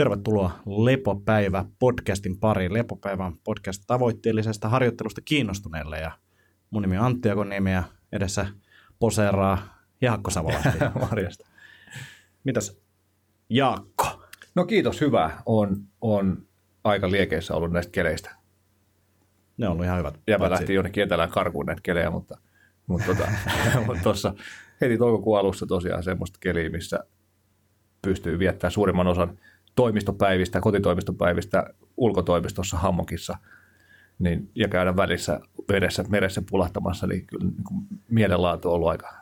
Tervetuloa Lepopäivä podcastin pariin. Lepopäivän podcast tavoitteellisesta harjoittelusta kiinnostuneille. Ja mun nimi on Antti Akoniemi ja edessä poseeraa Jaakko Savolahti. Mitäs Jaakko? No kiitos, hyvä. On, on aika liekeissä ollut näistä keleistä. Ne on ollut ihan hyvät. Jäpä lähti jonnekin etelään karkuun näitä kelejä, mutta mutta tota, tuossa heti toukokuun alussa tosiaan semmoista keliä, missä pystyy viettämään suurimman osan toimistopäivistä, kotitoimistopäivistä ulkotoimistossa hammokissa niin, ja käydä välissä vedessä, meressä pulahtamassa, niin kyllä niin kuin mielenlaatu on ollut aika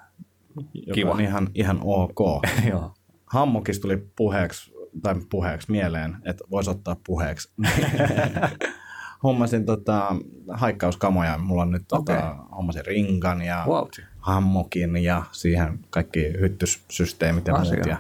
joka kiva. on ihan, ihan ok. Joo. Hammokista tuli puheeksi, tai puheeksi mieleen, että voisi ottaa puheeksi. hommasin tota, haikkauskamoja. Mulla on nyt tota, Okei. hommasin rinkan ja Wow. hammokin ja siihen kaikki hyttyssysteemit ja Asia. muut. Ja,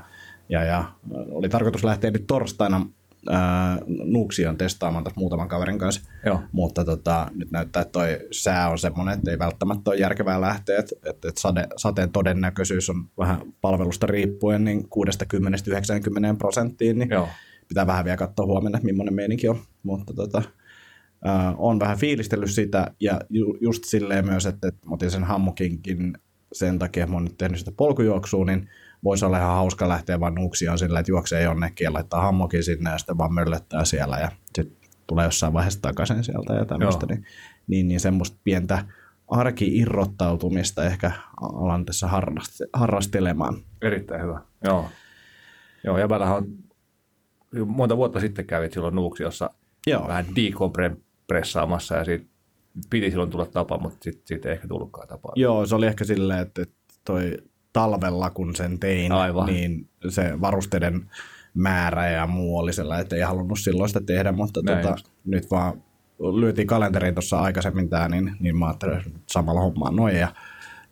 ja, ja oli tarkoitus lähteä nyt torstaina ää, Nuuksioon testaamaan tässä muutaman kaverin kanssa. Joo. Mutta tota, nyt näyttää, että toi sää on semmoinen, että ei välttämättä ole järkevää lähteä, että, että, että sade, sateen todennäköisyys on vähän palvelusta riippuen niin 60-90 prosenttiin, niin Joo. pitää vähän vielä katsoa huomenna, että millainen meininki on. Mutta tota, äh, on vähän fiilistellyt sitä ja ju, just silleen myös, että, että mä otin sen hammokinkin sen takia, että mä oon nyt tehnyt sitä polkujuoksua, niin voisi olla ihan hauska lähteä vaan Nuuksioon sillä, että juoksee jonnekin ja laittaa hammokin sinne ja sitten vaan möllöttää siellä ja sitten tulee jossain vaiheessa takaisin sieltä ja tämmöistä. Joo. Niin, niin, niin semmoista pientä arki-irrottautumista ehkä alan tässä harrast- harrastelemaan. Erittäin hyvä. Joo. Joo, jäbällähän on monta vuotta sitten kävit silloin Nuuksiossa Joo. vähän dekompressaamassa ja siitä piti silloin tulla tapa, mutta sitten siitä ei ehkä tullutkaan tapaa. Joo, se oli ehkä silleen, että toi talvella, kun sen tein, Aivan. niin se varusteiden määrä ja muu oli sellainen, että ei halunnut silloin sitä tehdä, mutta Näin tota, just. nyt vaan lyötiin kalenteriin tuossa aikaisemmin tämä, niin, niin mä ajattelin että samalla hommaan noin ja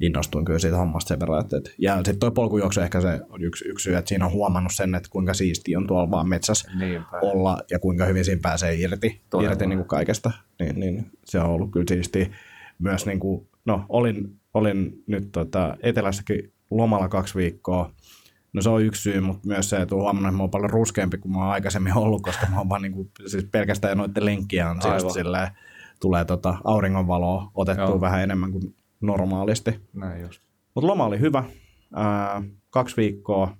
innostuin kyllä siitä hommasta sen verran. Että, ja sitten toi polkujuoksu ehkä se on yksi, yksi syy, että siinä on huomannut sen, että kuinka siisti on tuolla vaan metsässä Niinpä. olla ja kuinka hyvin siinä pääsee irti, Todella. irti niin kuin kaikesta, niin, niin se on ollut kyllä siistiä. Myös niin kuin, no olin, olin nyt tota, etelässäkin lomalla kaksi viikkoa, No se on yksi syy, mutta myös se, että olen huomannut, että mä oon paljon ruskeampi kuin mä oon aikaisemmin ollut, koska mä oon vaan niin kuin, siis pelkästään noiden lenkkien ansiosta Aivan. silleen, tulee tota auringonvaloa otettua Joo. vähän enemmän kuin normaalisti. Näin just. Mutta loma oli hyvä. Ää, kaksi viikkoa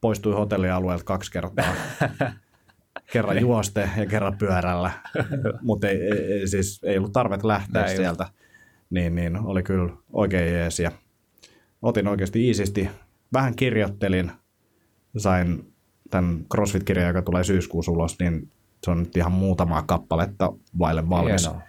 poistui hotellialueelta kaksi kertaa. kerran juoste ja kerran pyörällä. Mutta ei, ei, siis ei ollut tarvetta lähteä Näin just. sieltä. Niin, niin oli kyllä oikein jees. Ja otin oikeasti iisisti. Vähän kirjoittelin. Sain tämän CrossFit-kirjan, joka tulee syyskuussa ulos, niin se on nyt ihan muutamaa kappaletta vaille valmis Hienoa.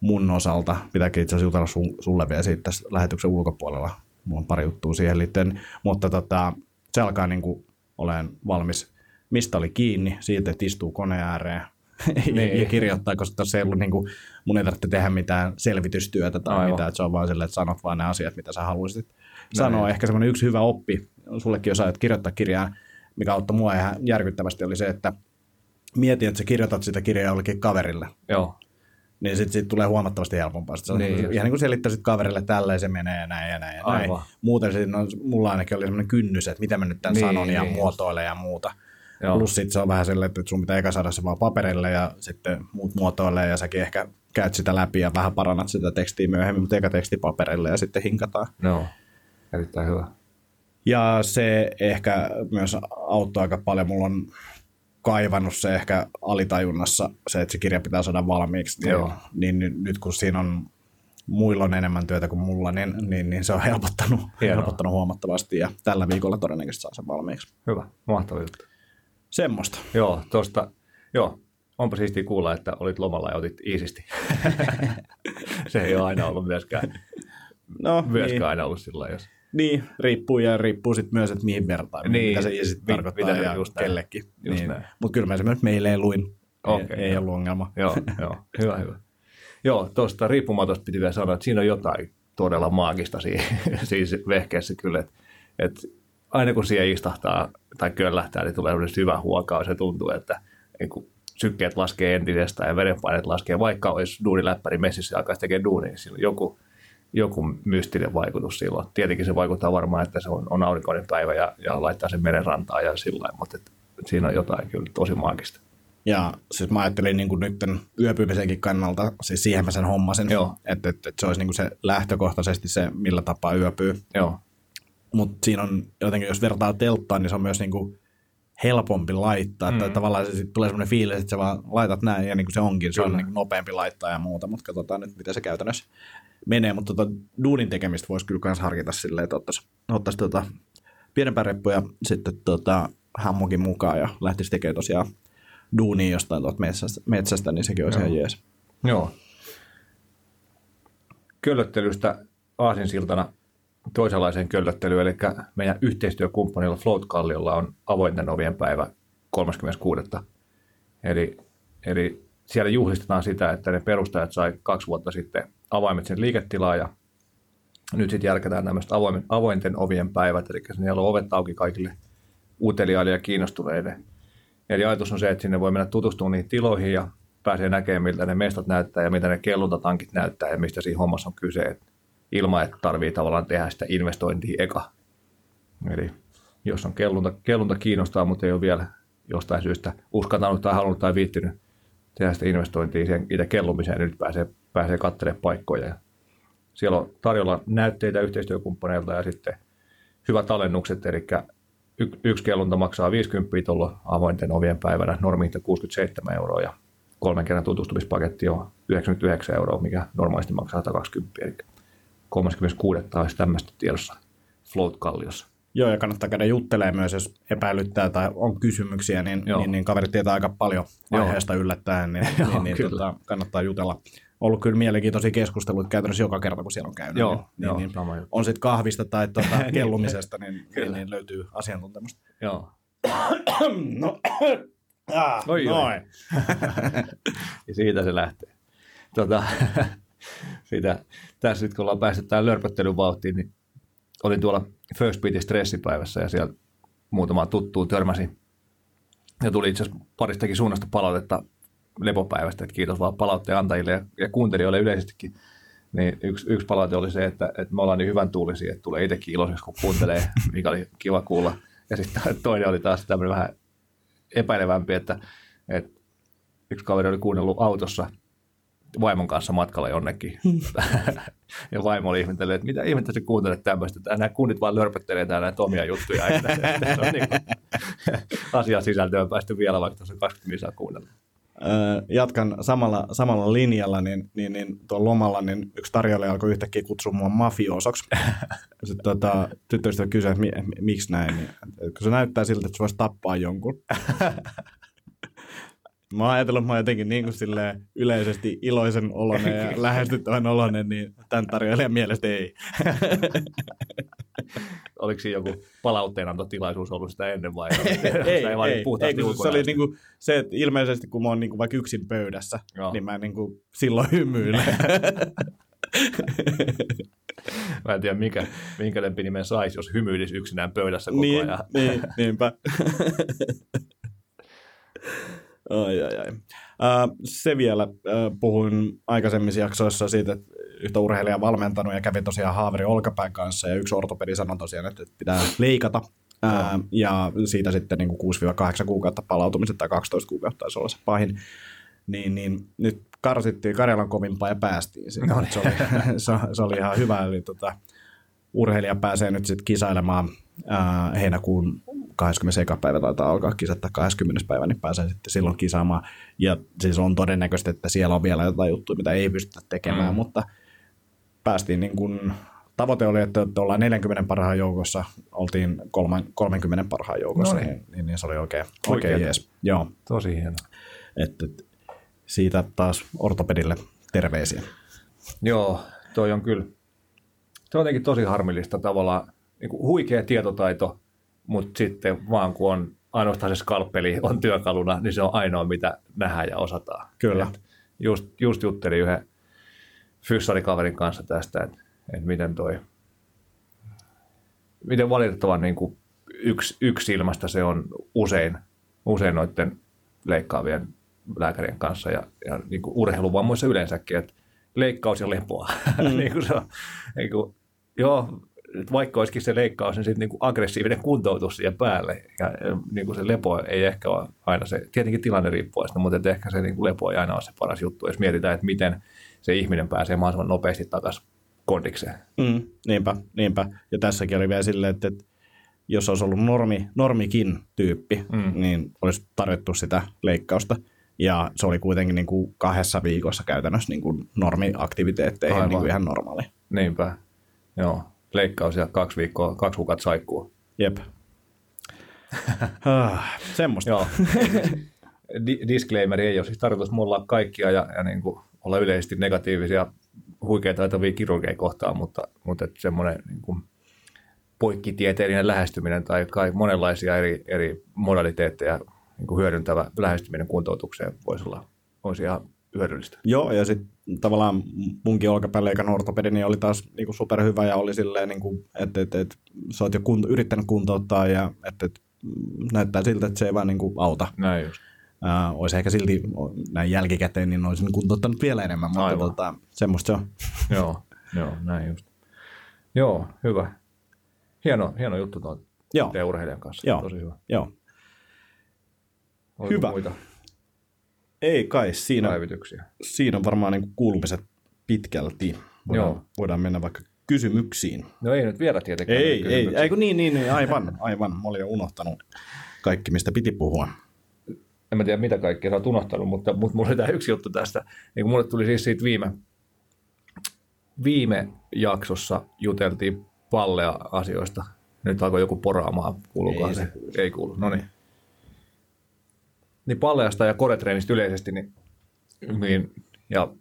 mun osalta. Pitääkin itse asiassa jutella sun, sulle vielä siitä tässä lähetyksen ulkopuolella. Mulla on pari juttua siihen liittyen. Mutta tota, se alkaa niin kuin olen valmis. Mistä oli kiinni? Siitä, että istuu koneen ääreen Niin. ja kirjoittaa, koska tässä ei ollut niin kuin, mun ei tarvitse tehdä mitään selvitystyötä tai Aivan. mitään. Että se on vaan silleen, että sanot vaan ne asiat, mitä sä haluaisit sanoa. Ehkä semmoinen yksi hyvä oppi, sullekin jos aiot kirjoittaa kirjaa, mikä auttoi mua ihan järkyttävästi, oli se, että mieti, että sä kirjoitat sitä kirjaa jollekin kaverille Joo. niin sitten sit tulee huomattavasti helpompaa. Sit se on Niin niin, just. ihan niin kuin selittäisit kaverille, että tälleen se menee ja näin ja näin ja näin. Muuten siinä on, mulla ainakin oli semmoinen kynnys, että mitä mä nyt tämän Niin, sanon ja niin muotoilen ja muuta. Joo. Plus sitten se on vähän sellainen, että sun pitää eka saada se vaan paperille ja sitten muut muotoilee ja säkin ehkä käyt sitä läpi ja vähän parannat sitä tekstiä myöhemmin, mutta eka teksti paperille ja sitten hinkataan. Joo. Erittäin hyvä. Ja se ehkä myös auttoi aika paljon. Mulla on kaivannut se ehkä alitajunnassa se, että se kirja pitää saada valmiiksi. Niin, Joo. niin nyt- nyt kun siinä on muilla on enemmän työtä kuin mulla, niin, niin, niin se on helpottanut, Hienoa. helpottanut huomattavasti ja tällä viikolla todennäköisesti saa sen valmiiksi. Hyvä. Mahtava juttu. Semmoista. Joo, tosta, joo, onpa siistiä kuulla, että olit lomalla ja otit iisisti. Se ei ole aina ollut myöskään, No, myöskään niin, aina ollut sillä jos. Niin, riippuu ja riippuu sitten myös, että mihin vertaan, Niin, mitä se mi- tarkoittaa mitä se ja just kellekin. Just Niin. Mutta kyllä mä esimerkiksi meille luin. Okei, ei, ei ollut ongelma. Joo, joo, hyvä, hyvä. Joo, tuosta riippumatosta piti vielä sanoa, että siinä on jotain todella maagista siinä, siinä vehkeessä kyllä, että, että aina kun siihen istahtaa tai köllähtää, niin tulee syvä huokaus ja tuntuu, että niin kuin sykkeet laskee entisestään ja verenpaineet laskee, vaikka olisi duuniläppäri messissä ja alkaisi tekemään duunia, niin siinä on joku, joku mystinen vaikutus silloin. Tietenkin se vaikuttaa varmaan, että se on, on aurinkoinen päivä ja, ja laittaa sen meren rantaan ja sillä lailla, mutta et siinä on jotain kyllä tosi maagista. Ja siis mä ajattelin niin nyt yöpymisenkin kannalta, siis siihen mä sen hommasin, Joo. että, että, että se olisi niin kuin se lähtökohtaisesti se, millä tapaa yöpyy. Joo, Mutta siinä on jotenkin, jos vertaa telttaan, niin se on myös niin kuin helpompi laittaa. Mm. Että tavallaan se sit tulee semmoinen fiilis, että sä vaan laitat näin ja niin kuin se onkin. Se on niin kuin nopeampi laittaa ja muuta, mutta katsotaan nyt, miten se käytännössä menee. Mutta tota, duunin tekemistä voisi kyllä myös harkita silleen, että ottaisi, ottaisi tota, pienempää reppuja sitten tota, hammokin mukaan ja lähtisi tekemään tosiaan duunia jostain tuolta metsästä, metsästä, niin sekin olisi Joo. ihan jees. Joo. Köllöttelystä aasinsiltana toisenlaiseen köllöttelyyn, eli meidän yhteistyökumppanilla Float Kalliolla on avointen ovien päivä 36. Eli, eli siellä juhlistetaan sitä, että ne perustajat sai kaksi vuotta sitten avaimet sen liiketilaan ja nyt sitten järkätään tämmöistä avoimen, avointen ovien päivät, eli siellä on ovet auki kaikille uteliaille ja kiinnostuneille. Eli ajatus on se, että sinne voi mennä tutustumaan niihin tiloihin ja pääsee näkemään, miltä ne mestat näyttää ja mitä ne kelluntatankit näyttää ja mistä siinä hommassa on kyse. Et ilman, että tarvii tavallaan tehdä sitä investointia eka. Eli jos on kellunta, kellunta kiinnostaa, mutta ei ole vielä jostain syystä uskaltanut tai halunnut tai viittinyt tehdä sitä investointia siihen itse kellumiseen, niin nyt pääsee, pääsee katselemaan paikkoja. Ja siellä on tarjolla näytteitä yhteistyökumppaneilta ja sitten hyvät alennukset, eli yksi kellunta maksaa 50 tuolla avointen ovien päivänä, normiinta 67 euroa ja kolmen kerran tutustumispaketti on 99 euroa, mikä normaalisti maksaa 120, eli 36. olisi tämmöistä tiedossa Float-kalliossa. Joo, ja kannattaa käydä juttelemaan myös, jos epäilyttää tai on kysymyksiä, niin, Joo. niin, niin kaverit tietää aika paljon Joo. aiheesta yllättäen, niin, Joo, niin, niin kyllä. tota, kannattaa jutella. Ollut kyllä mielenkiintoisia keskusteluita käytännössä joka kerta, kun siellä on käynyt. Joo, niin, niin, niin, sama juttu. on sitten kahvista tai tuota, kellumisesta, niin, niin, niin löytyy asiantuntemusta. Joo. no, ah, Oi, oi. noin. ja siitä se lähtee. Tota, sitä, tässä nyt kun ollaan päästy tähän lörpöttelyn vauhtiin, niin olin tuolla First Beatin stressipäivässä ja siellä muutamaan tuttuun törmäsin. Ja tuli itse asiassa paristakin suunnasta palautetta lepopäivästä, että kiitos vaan palautteen antajille ja, ja kuuntelijoille yleisestikin. Niin yksi, yksi palaute oli se, että, että me ollaan niin hyvän tuulisia, että tulee itsekin iloiseksi, kun kuuntelee, mikä oli kiva kuulla. Ja sitten toinen oli taas tämmöinen vähän epäilevämpi, että, että yksi kaveri oli kuunnellut autossa vaimon kanssa matkalla jonnekin. ja vaimo oli ihmetellyt, että mitä ihmettä sä kuuntelet tämmöistä, että nämä kunnit vaan lörpöttelee täällä näitä omia juttuja. Että, että se on niin kuin, asian sisältöön päästy vielä, vaikka tuossa 20 minuuttia kuunnella. Öö, jatkan samalla, samalla linjalla, niin, niin, niin tuolla lomalla niin yksi tarjoilija alkoi yhtäkkiä kutsua mua mafiosoksi. Sitten tota, tyttöystävä kysyi, että mi, mi, miksi näin. Niin, että kun se näyttää siltä, että se voisi tappaa jonkun. Mä oon ajatellut, että mä oon jotenkin niin kuin silleen yleisesti iloisen oloinen ja lähestyttävän oloinen, niin tämän tarjoilijan mielestä ei. Oliko siinä joku palautteenantotilaisuus ollut sitä ennen vai? ei, ei, ei, ei kun se oli niinku se, että ilmeisesti kun mä oon niinku vaikka yksin pöydässä, Joo. niin mä niinku silloin hymyilen. Mä en tiedä, mikä, minkä lempinimen saisi, jos hymyilisi yksinään pöydässä koko niin, ajan. niin, niinpä. Ai, ai, ai. Se vielä, uh, puhuin aikaisemmissa jaksoissa siitä, että yhtä urheilijaa valmentanut ja kävi tosiaan Haaveri olkapään kanssa ja yksi ortopedi sanoi tosiaan, että pitää leikata. Ää, ja siitä sitten niin 6-8 kuukautta palautumiset tai 12 kuukautta taisi olla se pahin. Niin, niin nyt karsittiin Karjalan kovimpaa ja päästiin sinne. No niin. se, oli, se, se, oli ihan hyvä. Eli tota, urheilija pääsee nyt sitten kisailemaan ää, heinäkuun 21. päivä taitaa alkaa kisat, tai 20. päivä, niin pääsee sitten silloin kisaamaan. Ja siis on todennäköistä, että siellä on vielä jotain juttuja, mitä ei pystytä tekemään, Mm. mutta päästiin niin kuin, tavoite oli, että, ollaan 40 parhaan joukossa, oltiin kolman, 30 parhaan joukossa, No niin. niin. Niin, se oli oikein, oikein jees. Joo, Tosi hieno. että että siitä taas ortopedille terveisiä. Joo, toi on kyllä, se on jotenkin tosi harmillista tavallaan, niin kuin huikea tietotaito, mutta sitten vaan kun on ainoastaan se skalpeli on työkaluna, niin se on ainoa, mitä nähdään ja osataan. Kyllä. Et just, just juttelin yhden fyssarikaverin kanssa tästä, että, että miten toi, miten valitettavan niin kuin yksi, yksi ilmasta se on usein, usein noiden leikkaavien lääkärien kanssa ja, ja niin kuin urheiluvammoissa yleensäkin, että leikkaus ja lepoa. Mm. niin kuin se on, niin kuin, joo, vaikka olisikin se leikkaus, niin sitten niin kuin aggressiivinen kuntoutus siihen päälle. Ja niin kuin se lepo ei ehkä ole aina se, tietenkin tilanne riippuu, mutta että ehkä se niin kuin lepo ei aina ole se paras juttu, jos mietitään, että miten se ihminen pääsee mahdollisimman nopeasti takaisin kondikseen. Mm, niinpä, niinpä. Ja tässäkin oli vielä silleen, että, että jos olisi ollut normi, normikin tyyppi, mm. niin olisi tarjottu sitä leikkausta. Ja se oli kuitenkin niin kuin kahdessa viikossa käytännössä niin kuin normiaktiviteetteihin niin kuin ihan normaali. Niinpä, joo. Leikkaus ja kaksi viikkoa, kaksi kuukautta saikkuu. Jep. ah, semmoista. joo. Disclaimer ei ole siis tarkoitus mulla kaikkia ja, ja niin kuin olla yleisesti negatiivisia huikeita taitavia kirurgeja kohtaan, mutta, mutta semmoinen niin kuin poikkitieteellinen lähestyminen tai kai monenlaisia eri, eri modaliteetteja niin kuin hyödyntävä lähestyminen kuntoutukseen voisi olla voisi ihan hyödyllistä. Joo, ja sitten tavallaan munkin olkapäleikan ortopedi niin oli taas niin kuin superhyvä ja oli silleen, niin kuin, että, että, että sä oot jo kunt- yrittänyt kuntouttaa ja että, että näyttää siltä, että se ei vaan niin kuin auta. Näin just. Uh, olisi ehkä silti näin jälkikäteen, niin olisin kuntouttanut vielä enemmän, mutta Aivan. tota, semmoista se on. joo, joo, näin just. Joo, hyvä. Hieno, hieno juttu tuon Joo. urheilijan kanssa. Joo. Tosi hyvä. Joo. Oliko hyvä. Muita Ei kai, siinä, päivityksiä? siinä on varmaan niin kuulumiset pitkälti. Voidaan, Joo. voidaan mennä vaikka kysymyksiin. No ei nyt vielä tietenkään. Ei, ei, ei kun niin, niin, niin, aivan, aivan. Mä olin jo unohtanut kaikki, mistä piti puhua. En mä tiedä, mitä kaikkea sä oot unohtanut, mutta, mutta mulla oli tämä yksi juttu tästä. Niin mulle tuli siis siitä viime, viime jaksossa juteltiin pallea asioista. Nyt alkoi joku poraamaan, kuuluuko ei, se? Ei kuulu, no niin. Niin palleasta ja koretreenistä yleisesti, niin, niin, ja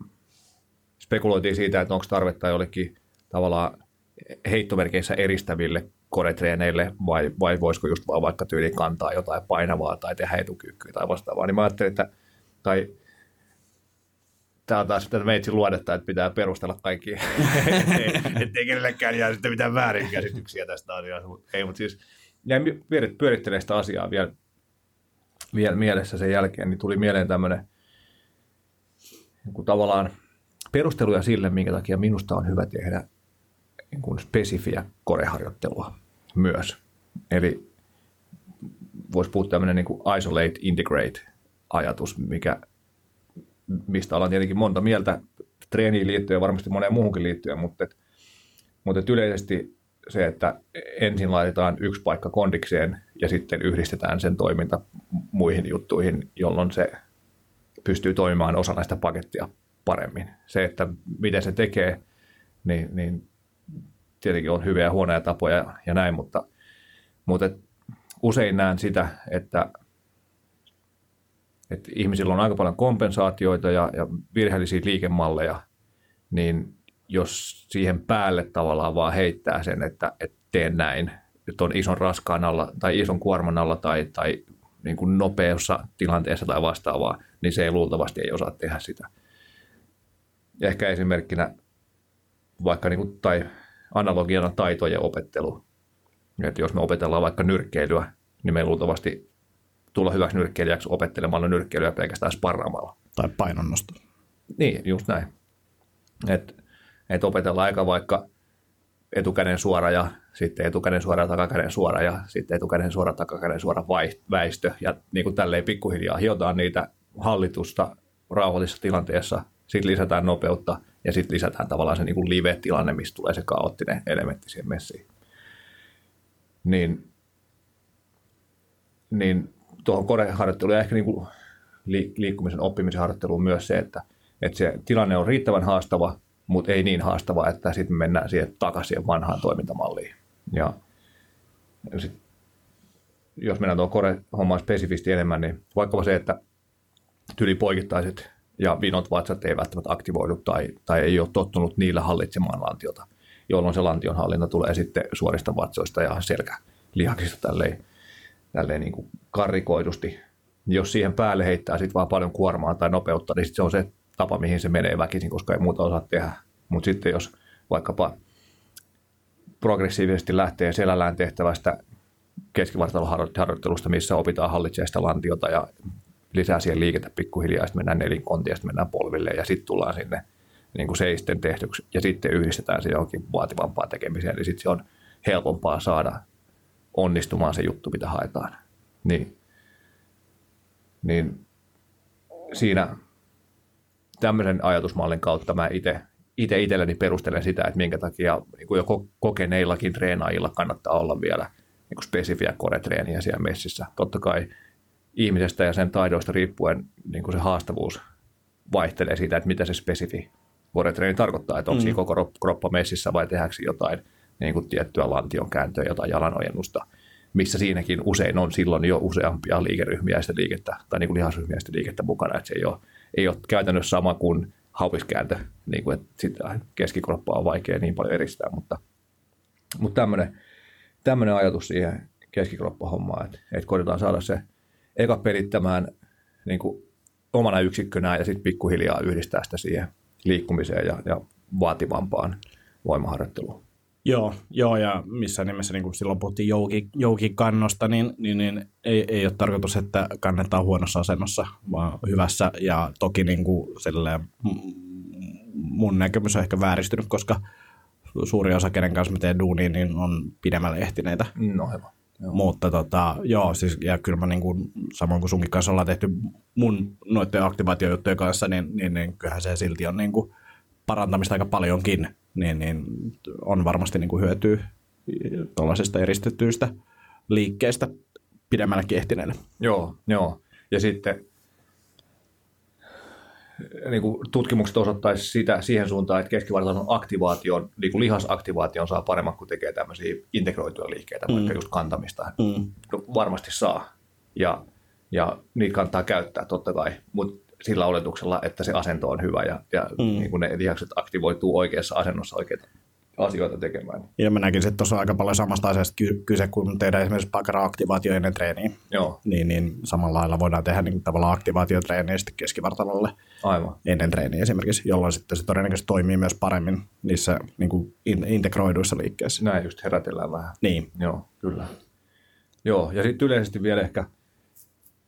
spekuloitiin siitä, että onko tarvetta jollekin tavallaan heittomerkeissä eristäville koretreeneille vai, vai voisiko just vaan vaikka tyyli kantaa jotain painavaa tai tehdä etukyykkyä tai vastaavaa. Niin mä ajattelin, että tai tämä on taas sitä meitsin luodetta, että pitää perustella kaikki, ettei, kenellekään jää sitten mitään väärinkäsityksiä tästä asiasta. Ei, mutta siis jäin pyörittelemään sitä asiaa vielä mielessä sen jälkeen, niin tuli mieleen tämmöinen niin tavallaan perusteluja sille, minkä takia minusta on hyvä tehdä niin kuin spesifiä koreharjoittelua myös. Eli voisi puhua tämmöinen niin kuin isolate, integrate ajatus, mikä mistä ollaan tietenkin monta mieltä treeniin liittyen ja varmasti moneen muuhunkin liittyen, mutta, et, mutta et yleisesti se, että ensin laitetaan yksi paikka kondikseen ja sitten yhdistetään sen toiminta muihin juttuihin, jolloin se pystyy toimimaan osa näistä pakettia paremmin. Se, että miten se tekee, niin, niin tietenkin on hyviä ja huonoja tapoja ja näin, mutta, mutta usein näen sitä, että että ihmisillä on aika paljon kompensaatioita ja, ja virheellisiä liikemalleja, niin jos siihen päälle tavallaan vaan heittää sen, että, että teen näin, että on ison raskaan alla tai ison kuorman alla tai, tai niin kuin nopeassa tilanteessa tai vastaavaa, niin se ei luultavasti ei osaa tehdä sitä. Ja ehkä esimerkkinä vaikka niin kuin, tai analogiana taitojen opettelu. Että jos me opetellaan vaikka nyrkkeilyä, niin me luultavasti tulla hyväksi nyrkkeilijäksi opettelemalla nyrkkeilyä pelkästään sparraamalla. Tai painonnosto. Niin, just näin. Että et opetellaan aika vaikka etukäden suora ja sitten etukäden suora ja takakäden suora ja sitten etukäden suora takakäden suora väistö. Ja niin kuin tälleen pikkuhiljaa hiotaan niitä hallitusta rauhallisessa tilanteessa, sitten lisätään nopeutta ja sitten lisätään tavallaan se niin kuin live-tilanne, mistä tulee se kaoottinen elementti siihen messiin. Niin, niin tuohon koreharjoitteluun ja ehkä niin kuin liikkumisen oppimisen harjoitteluun myös se, että, että se tilanne on riittävän haastava, mutta ei niin haastava, että sitten mennään siihen takaisin vanhaan toimintamalliin. Ja sit, jos mennään tuohon kore-hommaan spesifisti enemmän, niin vaikkapa se, että tylipoikittaiset ja vinot vatsat ei välttämättä aktivoidu tai, tai ei ole tottunut niillä hallitsemaan lantiota, jolloin se lantion hallinta tulee sitten suorista vatsoista ja selkälihaksista tälleen tälleen niin kuin karrikoidusti. Jos siihen päälle heittää sitten vaan paljon kuormaa tai nopeutta, niin sit se on se tapa, mihin se menee väkisin, koska ei muuta osaa tehdä. Mutta sitten jos vaikkapa progressiivisesti lähtee selällään tehtävästä keskivartaloharjoittelusta, missä opitaan hallitsemaan sitä lantiota ja lisää siihen liikettä pikkuhiljaa, sitten mennään nelinkontiin sitten mennään polville ja sitten tullaan sinne niin kuin seisten tehtyksi ja sitten yhdistetään se johonkin vaativampaan tekemiseen, niin sitten se on helpompaa saada onnistumaan se juttu, mitä haetaan. Niin, niin siinä tämmöisen ajatusmallin kautta mä itse itse itselleni perustelen sitä, että minkä takia niin kuin jo kokeneillakin treenaajilla kannattaa olla vielä niin kuin spesifiä koretreeniä siellä messissä. Totta kai ihmisestä ja sen taidoista riippuen niin kuin se haastavuus vaihtelee siitä, että mitä se spesifi koretreeni tarkoittaa, että onko mm. siinä koko kroppa messissä vai tehdäänkö jotain niin kuin tiettyä lantion kääntöä, jotain jalanojennusta, missä siinäkin usein on silloin jo useampia liikeryhmiä ja sitä liikettä, tai niin kuin lihasryhmiä ja sitä liikettä mukana, että se ei ole, ei ole käytännössä sama kuin haupiskääntö, niin kuin, että sitä on vaikea niin paljon eristää, mutta, mutta tämmöinen, tämmöinen ajatus siihen keskikroppahommaan, että, että koitetaan saada se eka pelittämään niin kuin omana yksikkönään ja sitten pikkuhiljaa yhdistää sitä siihen liikkumiseen ja, ja vaativampaan voimaharjoitteluun. Joo, joo, ja missä nimessä niin kuin silloin puhuttiin jouki, joukikannosta, niin, niin, niin ei, ei ole tarkoitus, että kannetaan huonossa asennossa, vaan hyvässä. Ja toki niin kuin silleen, mun näkemys on ehkä vääristynyt, koska suuri osa, kenen kanssa mä teen duunia, niin on pidemmälle ehtineitä. No hyvä. Joo. Mutta tota, joo, siis, ja kyllä mä niin kuin, samoin kuin sunkin kanssa ollaan tehty mun noiden aktivaatiojuttujen kanssa, niin, niin, niin kyllähän se silti on niin kuin parantamista aika paljonkin niin, niin on varmasti niin kuin hyötyä tuollaisista eristettyistä liikkeistä pidemmälläkin ehtineille. Joo, joo. Ja sitten niin kuin tutkimukset osoittaisi sitä siihen suuntaan, että keskivartalon aktivaation, niin kuin lihasaktivaation saa paremmin, kun tekee tämmöisiä integroituja liikkeitä, mm. vaikka just kantamista. Mm. No, varmasti saa. Ja, ja niitä kannattaa käyttää totta kai, mutta sillä oletuksella, että se asento on hyvä ja, ja mm. niin kuin ne lihakset aktivoituu oikeassa asennossa oikeita asioita tekemään. Ja mä näkisin, että tuossa on aika paljon samasta asiasta kyse, kun tehdään esimerkiksi pakara aktivaatio ennen treeniä. Joo. Niin, niin samalla lailla voidaan tehdä niin tavallaan aktivaatiotreeniä sitten keskivartalolle Aivan. ennen treeniä esimerkiksi, jolloin sitten se todennäköisesti toimii myös paremmin niissä niin kuin integroiduissa liikkeissä. Näin just herätellään vähän. Niin. Joo, kyllä. Joo, ja sitten yleisesti vielä ehkä –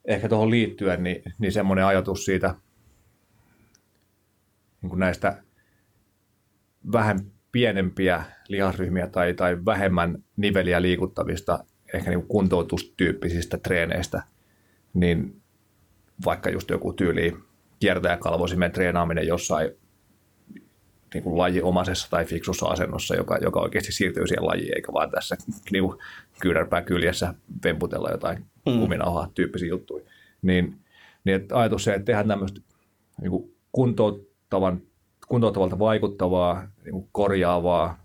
ehkä tuohon liittyen, niin, niin semmoinen ajatus siitä niin kuin näistä vähän pienempiä lihasryhmiä tai, tai vähemmän niveliä liikuttavista, ehkä niin kuntoutustyyppisistä treeneistä, niin vaikka just joku tyyli kiertäjäkalvoisimen treenaaminen jossain niin kuin lajiomaisessa tai fiksussa asennossa, joka, joka oikeasti siirtyy siihen lajiin, eikä vaan tässä niin kuin kyynärpää kyljessä vemputella jotain mm. kuminauhaa tyyppisiä juttuja. Niin, niin että ajatus se, että tehdään tämmöistä niin kuntouttavan, kuntouttavalta vaikuttavaa, niin kuin korjaavaa,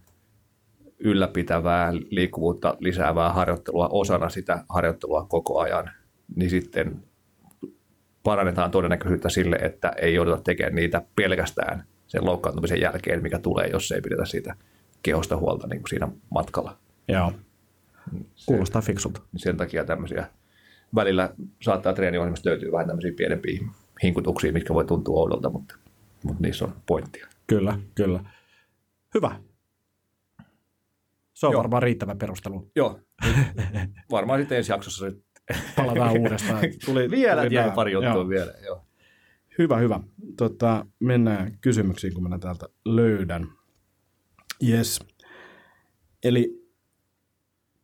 ylläpitävää, liikkuvuutta lisäävää harjoittelua osana sitä harjoittelua koko ajan, niin sitten parannetaan todennäköisyyttä sille, että ei jouduta tekemään niitä pelkästään sen loukkaantumisen jälkeen, mikä tulee, jos ei pidetä siitä kehosta huolta niin kuin siinä matkalla. Joo. Kuulostaa fiksulta. Sen takia tämmöisiä välillä saattaa treeniohjelmasta löytyy vähän tämmöisiä pienempiä hinkutuksia, mitkä voi tuntua oudolta, mutta, mutta niissä on pointtia. Kyllä, kyllä. Hyvä. Se on Joo. varmaan riittävä perustelu. Joo. varmaan sitten ensi jaksossa palataan uudestaan. Tuli, vielä tuli jäi pari juttua vielä. Joo. Hyvä, hyvä. Tota, mennään kysymyksiin, kun minä täältä löydän. Yes. Eli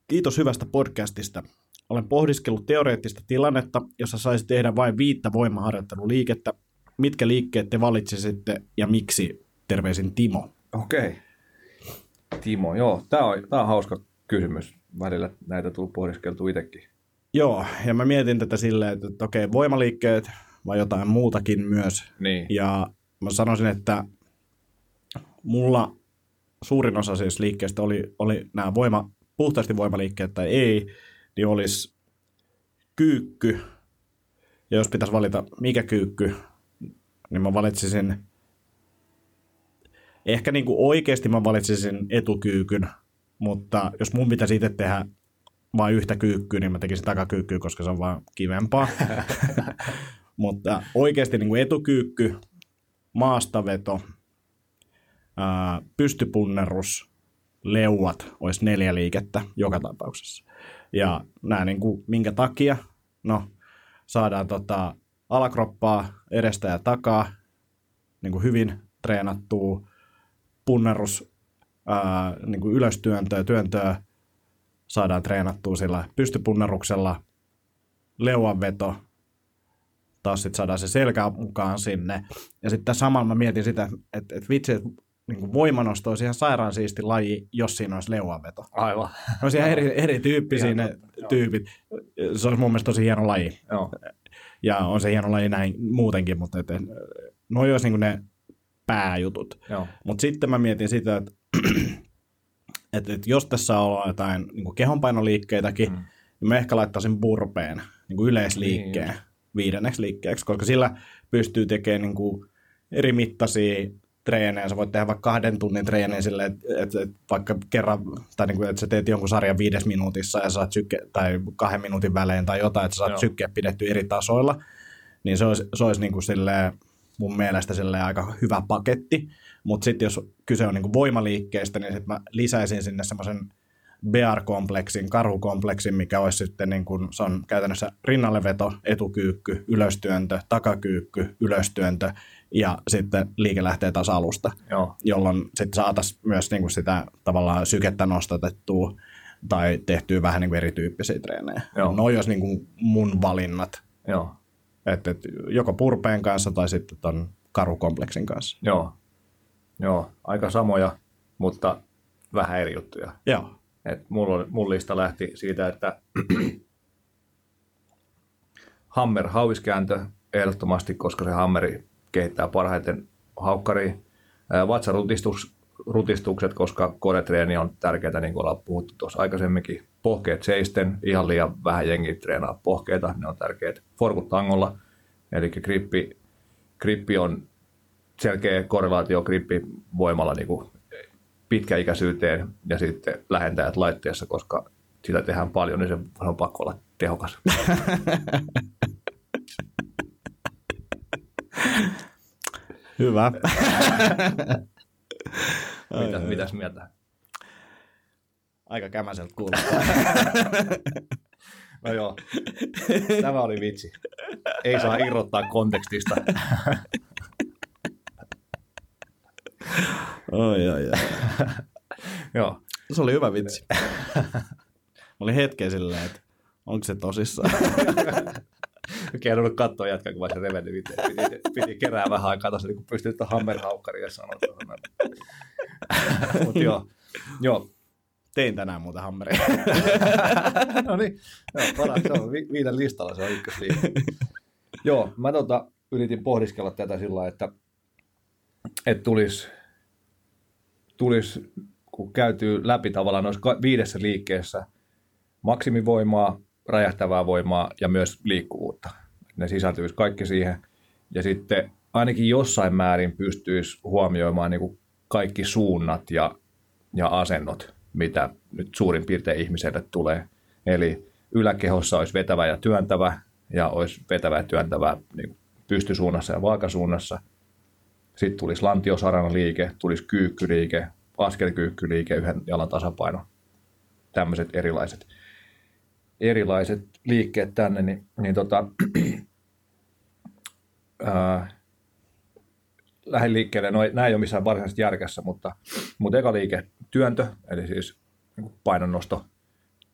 kiitos hyvästä podcastista. Olen pohdiskellut teoreettista tilannetta, jossa saisi tehdä vain viittä voimaharjoitteluliikettä. Mitkä liikkeet te valitsisitte ja miksi? Terveisin Timo. Okei. Okay. Timo, joo. Tämä on, tämä on hauska kysymys. Välillä näitä tullut pohdiskeltu itsekin. Joo, ja mä mietin tätä silleen, että, että okei, voimaliikkeet vai jotain muutakin myös. Niin. Ja mä sanoisin, että mulla suurin osa siis liikkeestä oli, oli nämä voima, puhtaasti voimaliikkeet tai ei, niin olisi kyykky. Ja jos pitäisi valita mikä kyykky, niin mä valitsisin, ehkä niin kuin oikeasti mä valitsisin etukyykyn, mutta jos mun pitäisi itse tehdä vain yhtä kyykkyä, niin mä tekisin takakyykkyä, koska se on vaan kivempaa. mutta oikeasti niin kuin etukyykky, maastaveto, pystypunnerus, leuat olisi neljä liikettä joka tapauksessa. Ja nämä niin kuin, minkä takia? No, saadaan tota, alakroppaa edestä ja takaa niin kuin hyvin treenattua punnerus, ää, niin kuin ylöstyöntöä, työntöä saadaan treenattua sillä pystypunneruksella, leuanveto, taas sitten saadaan se selkä mukaan sinne. Ja sitten samalla mä mietin sitä, että, että vitsi, että niin voimanosto olisi ihan sairaan siisti laji, jos siinä olisi leuanveto. Aivan. Olisi ihan eri, erityyppisiä ne tyypit. Se olisi mun mielestä tosi hieno laji. Joo. Ja on se hieno laji näin muutenkin, mutta et, no olisi niin ne pääjutut. Joo. Mutta sitten mä mietin sitä, että et, et jos tässä on jotain niin kehonpainoliikkeitäkin, mm. niin mä ehkä laittaisin burpeen niin kuin yleisliikkeen niin. viidenneksi liikkeeksi, koska sillä pystyy tekemään niin kuin eri mittaisia treenejä. Sä voit tehdä vaikka kahden tunnin treenejä silleen, että et, et vaikka kerran, tai niin kuin, että sä teet jonkun sarjan viides minuutissa ja saat sykke, tai kahden minuutin välein tai jotain, että sä saat Joo. sykkeä pidetty eri tasoilla, niin se olisi, se olisi niin kuin silleen, mun mielestä aika hyvä paketti. Mutta sitten jos kyse on niin kuin voimaliikkeestä, niin sitten mä lisäisin sinne semmoisen Bear-kompleksin, karhukompleksin, mikä olisi sitten niin kuin, se on käytännössä rinnalleveto, etukyykky, ylöstyöntö, takakyykky, ylöstyöntö ja sitten liike lähtee taas alusta, Joo. jolloin sitten saataisiin myös niin kuin sitä tavallaan sykettä nostatettua tai tehtyä vähän niin kuin erityyppisiä treenejä. Joo. No olisi niin kuin mun valinnat. Joo. Et, et, joko purpeen kanssa tai sitten ton karukompleksin kanssa. Joo. Joo, aika samoja, mutta vähän eri juttuja. Joo. Et mulla, mun lista lähti siitä, että hammer hauiskääntö ehdottomasti, koska se hammeri kehittää parhaiten haukkari. Vatsarutistus, rutistukset, koska kodetreeni on tärkeää, niin kuin ollaan puhuttu tuossa aikaisemminkin. Pohkeet seisten, ihan liian vähän jengi treenaa pohkeita, ne on tärkeät. Forkut tangolla, eli grippi, grippi on selkeä korrelaatio grippivoimalla niin kuin pitkäikäisyyteen ja sitten lähentäjät laitteessa, koska sitä tehdään paljon, niin se on pakko olla tehokas. Hyvä. Mitä, mitäs mieltä? Aika kämäseltä kuulostaa. no joo, tämä oli vitsi. Ei saa irrottaa kontekstista. Oi, oi, oi. joo. Se oli hyvä vitsi. Mä olin hetken silleen, että onko se tosissaan. Kerronut katsoa jatkaa, kun mä se revennyt itse. Piti, piti kerää vähän aikaa tuossa, niin kun pystyy tuon hammerhaukkariin sanoa. Mutta joo, joo. Tein tänään muuten hammeria. no niin, joo, paras, se on vi- viiden listalla, se on ykkösliike. joo, mä tota, yritin pohdiskella tätä sillä että, että tulisi, tulis, kun käytyy läpi tavallaan noissa viidessä liikkeessä maksimivoimaa, räjähtävää voimaa ja myös liikkuvuutta. Ne sisältyisi kaikki siihen. Ja sitten ainakin jossain määrin pystyisi huomioimaan niin kuin kaikki suunnat ja, ja asennot, mitä nyt suurin piirtein ihmiselle tulee. Eli yläkehossa olisi vetävä ja työntävä, ja olisi vetävä ja työntävä niin pystysuunnassa ja vaakasuunnassa. Sitten tulisi lantiosarana liike, tulisi kyykkyliike, askelkyykkyliike, yhden jalan tasapaino. Tämmöiset erilaiset erilaiset liikkeet tänne, niin, niin tota, ää, lähden liikkeelle, no nämä ei ole missään varsinaisesti järkässä, mutta, mutta eka liike työntö, eli siis niin painonnosto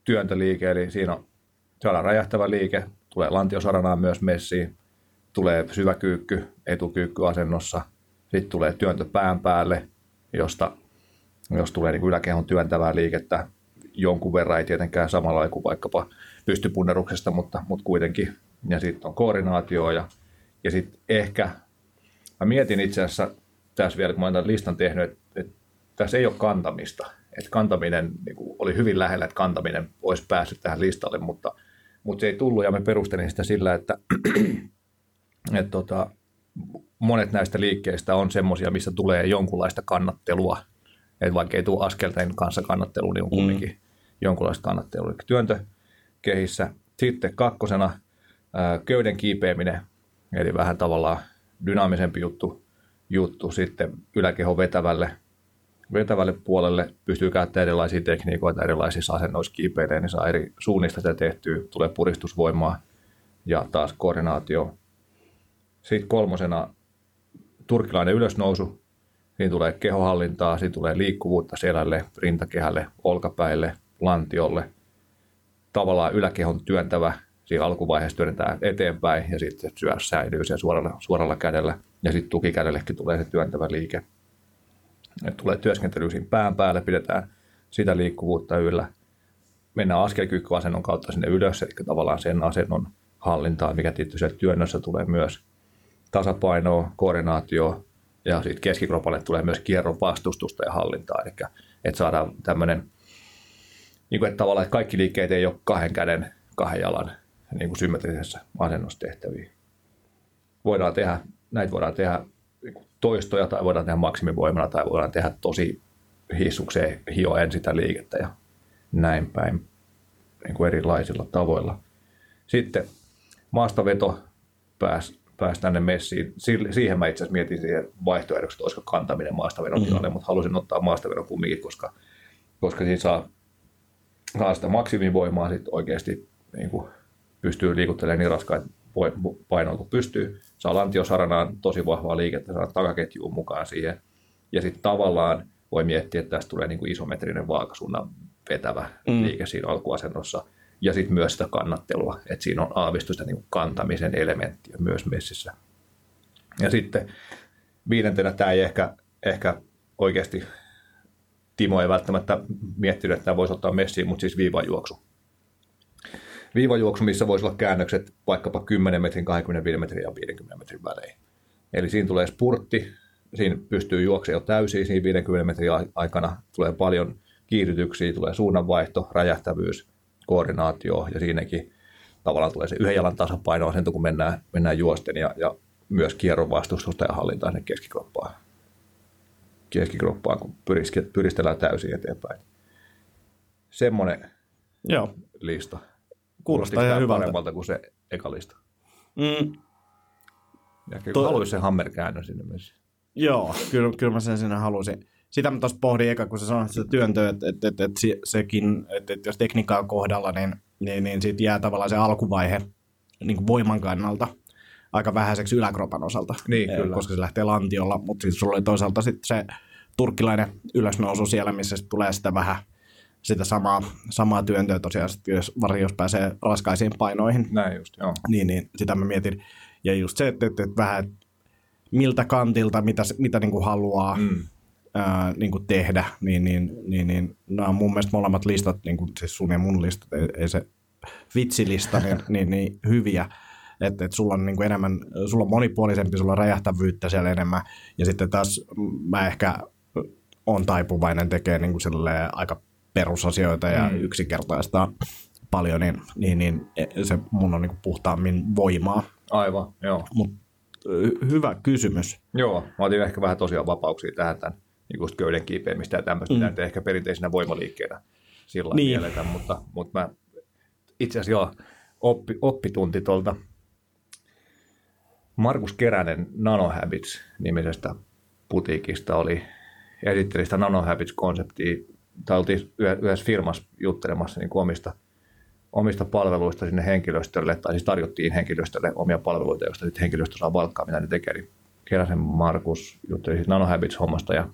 työntöliike, eli siinä on saadaan räjähtävä liike, tulee lantiosaranaan myös messiin, tulee syvä kyykky etukyykky asennossa, sitten tulee työntö pään päälle, josta jos tulee niin yläkehon työntävää liikettä, jonkun verran, ei tietenkään samalla kuin vaikkapa pystypunneruksesta, mutta, mutta kuitenkin. Ja sitten on koordinaatio ja, ja sitten ehkä, mä mietin itse asiassa tässä vielä, kun mä olen listan tehnyt, että, että tässä ei ole kantamista. Että kantaminen niin kuin oli hyvin lähellä, että kantaminen olisi päässyt tähän listalle, mutta, mutta se ei tullut ja me perustelin sitä sillä, että, että tota, monet näistä liikkeistä on semmoisia, missä tulee jonkunlaista kannattelua. Että vaikka ei tule askelten kanssa kannattelu, niin on kumminkin mm. Jonkunlaista kannattelua. Eli työntö, kehissä. Sitten kakkosena köyden kiipeäminen, eli vähän tavallaan dynaamisempi juttu, juttu sitten yläkeho vetävälle, vetävälle puolelle pystyy käyttämään erilaisia tekniikoita, erilaisissa asennoissa kiipeilee, niin saa eri suunnista sitä tehtyä, tulee puristusvoimaa ja taas koordinaatio. Sitten kolmosena turkilainen ylösnousu, siinä tulee kehohallintaa, siinä tulee liikkuvuutta selälle, rintakehälle, olkapäille, lantiolle – tavallaan yläkehon työntävä, siinä alkuvaiheessa työnnetään eteenpäin ja sitten syö säilyy siellä suoralla, suoralla kädellä ja sitten tukikädellekin tulee se työntävä liike. Et tulee työskentely siinä pään päälle, pidetään sitä liikkuvuutta yllä. Mennään askelkykyasennon kautta sinne ylös, eli tavallaan sen asennon hallintaa, mikä tietysti työnnössä tulee myös tasapainoa, koordinaatio ja sitten keskikropalle tulee myös kierron vastustusta ja hallintaa, eli että saadaan tämmöinen, niin kuin, että tavallaan että kaikki liikkeet ei ole kahden käden, kahden jalan niin kuin symmetrisessä asennostehtäviä. Voidaan tehdä, näitä voidaan tehdä niin toistoja tai voidaan tehdä maksimivoimana tai voidaan tehdä tosi hissukseen hioen sitä liikettä ja näin päin niin kuin erilaisilla tavoilla. Sitten maastaveto pääsi pääsi tänne messiin. Siihen mä itse asiassa mietin siihen vaihtoehdoksi, että olisiko kantaminen maastavedon tilalle, mm-hmm. mutta halusin ottaa maastavedon kumminkin, koska, koska siinä saa, saa sitä maksimivoimaa sitten oikeasti niin kuin pystyy liikuttelemaan niin raskaita painoa kuin pystyy. Saa lantiosaranaan tosi vahvaa liikettä, saa takaketjuun mukaan siihen. Ja sitten tavallaan voi miettiä, että tästä tulee niin kuin isometrinen vaakasuunnan vetävä mm. liike siinä alkuasennossa. Ja sitten myös sitä kannattelua, että siinä on aavistusta niin kantamisen elementtiä myös messissä. Ja sitten viidentenä tämä ei ehkä, ehkä oikeasti, Timo ei välttämättä miettinyt, että tämä voisi ottaa messiin, mutta siis viivajuoksu viivajuoksu, missä voisi olla käännökset vaikkapa 10 metrin, 25 metrin ja 50 metrin välein. Eli siinä tulee spurtti, siinä pystyy juoksemaan jo täysin siinä 50 metrin aikana, tulee paljon kiihdytyksiä, tulee suunnanvaihto, räjähtävyys, koordinaatio ja siinäkin tavallaan tulee se yhden jalan tasapaino sen, kun mennään, mennään juosten ja, ja myös kierron vastustusta ja hallintaa sinne keskikroppaan. Keskikroppaan, kun pyristellään täysin eteenpäin. Semmoinen Joo. lista. Kuulostaa ihan hyvältä. paremmalta kuin se eka lista. Mm. Ja kyllä to... haluaisin sen hammerkäännön sinne myös. Joo, kyllä, kyllä mä sen sinne halusin. Sitä mä tuossa pohdin eka, kun sä sanoit sitä työntöä, että, että, että, että sekin, että, että jos tekniikka on kohdalla, niin, niin, niin siitä jää tavallaan se alkuvaihe niin kuin voiman kannalta aika vähäiseksi yläkropan osalta, niin, kyllä. koska se lähtee lantiolla, mutta sitten sulla oli toisaalta sitten se turkkilainen ylösnousu siellä, missä tulee sitä vähän sitä samaa, samaa työntöä tosiaan, jos, varsinkin jos pääsee raskaisiin painoihin. Näin just, joo. Niin, niin sitä mä mietin. Ja just se, että, että, että vähän miltä kantilta, mitä, mitä niin kuin haluaa mm. ää, niin kuin tehdä, niin, niin, niin, niin nämä on mun mielestä molemmat listat, niin kuin, siis sun ja mun listat, ei, ei se vitsilista, niin, niin, niin hyviä. Että et sulla on niin kuin enemmän, sulla on monipuolisempi, sulla on räjähtävyyttä siellä enemmän, ja sitten taas mä ehkä on taipuvainen tekemään niin kuin aika perusasioita ja mm. yksinkertaista paljon, niin, niin, niin se mun on niin kuin puhtaammin voimaa. Aivan, joo. Mut, hyvä kysymys. Joo, mä otin ehkä vähän tosiaan vapauksia tähän tämän niin just köyden kiipeämistä ja tämmöistä, mm. mitä ehkä perinteisenä voimaliikkeenä sillä niin. mieletä, mutta, mutta mä itse asiassa joo, oppi, oppitunti tuolta Markus Keränen Nanohabits-nimisestä putiikista oli, esitteli sitä Nanohabits-konseptia tai oltiin yhdessä firmassa juttelemassa niin omista, omista palveluista sinne henkilöstölle, tai siis tarjottiin henkilöstölle omia palveluita, joista sitten henkilöstö saa valkkaa, mitä ne tekee. Niin Keräsen Markus jutteli siis NanoHabits-hommasta ja,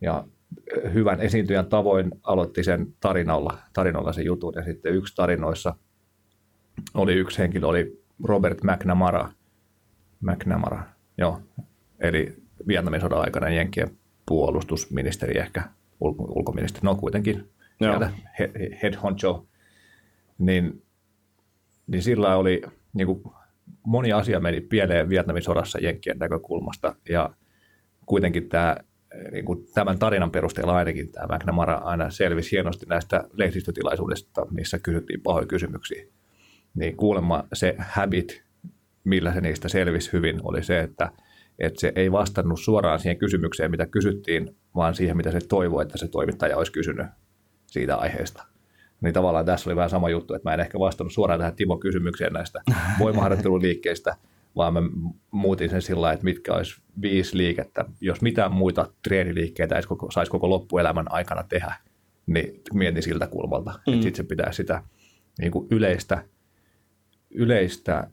ja hyvän esiintyjän tavoin aloitti sen tarinalla, tarinalla sen jutun. Ja sitten yksi tarinoissa oli yksi henkilö, oli Robert McNamara. McNamara, joo. Eli Vietnamin sodan aikana Jenkkien puolustusministeri ehkä ulko, ulkoministeri, no kuitenkin sieltä head honcho, niin, niin sillä oli niin kuin, moni asia meni pieleen Vietnamin sodassa Jenkkien näkökulmasta. Ja kuitenkin tämä niin kuin tämän tarinan perusteella ainakin tämä McNamara aina selvisi hienosti näistä lehdistötilaisuudesta, missä kysyttiin pahoja kysymyksiä. Niin kuulemma se habit, millä se niistä selvisi hyvin, oli se, että, että se ei vastannut suoraan siihen kysymykseen, mitä kysyttiin, vaan siihen, mitä se toivoi, että se toimittaja olisi kysynyt siitä aiheesta. Niin tavallaan tässä oli vähän sama juttu, että mä en ehkä vastannut suoraan tähän Timo kysymykseen näistä voimaharjoitteluliikkeistä, vaan mä muutin sen sillä että mitkä olisi viisi liikettä, jos mitään muita treeniliikkeitä ei saisi koko loppuelämän aikana tehdä, niin mietin siltä kulmalta, mm. että sitten se pitää sitä niin kuin yleistä, yleistä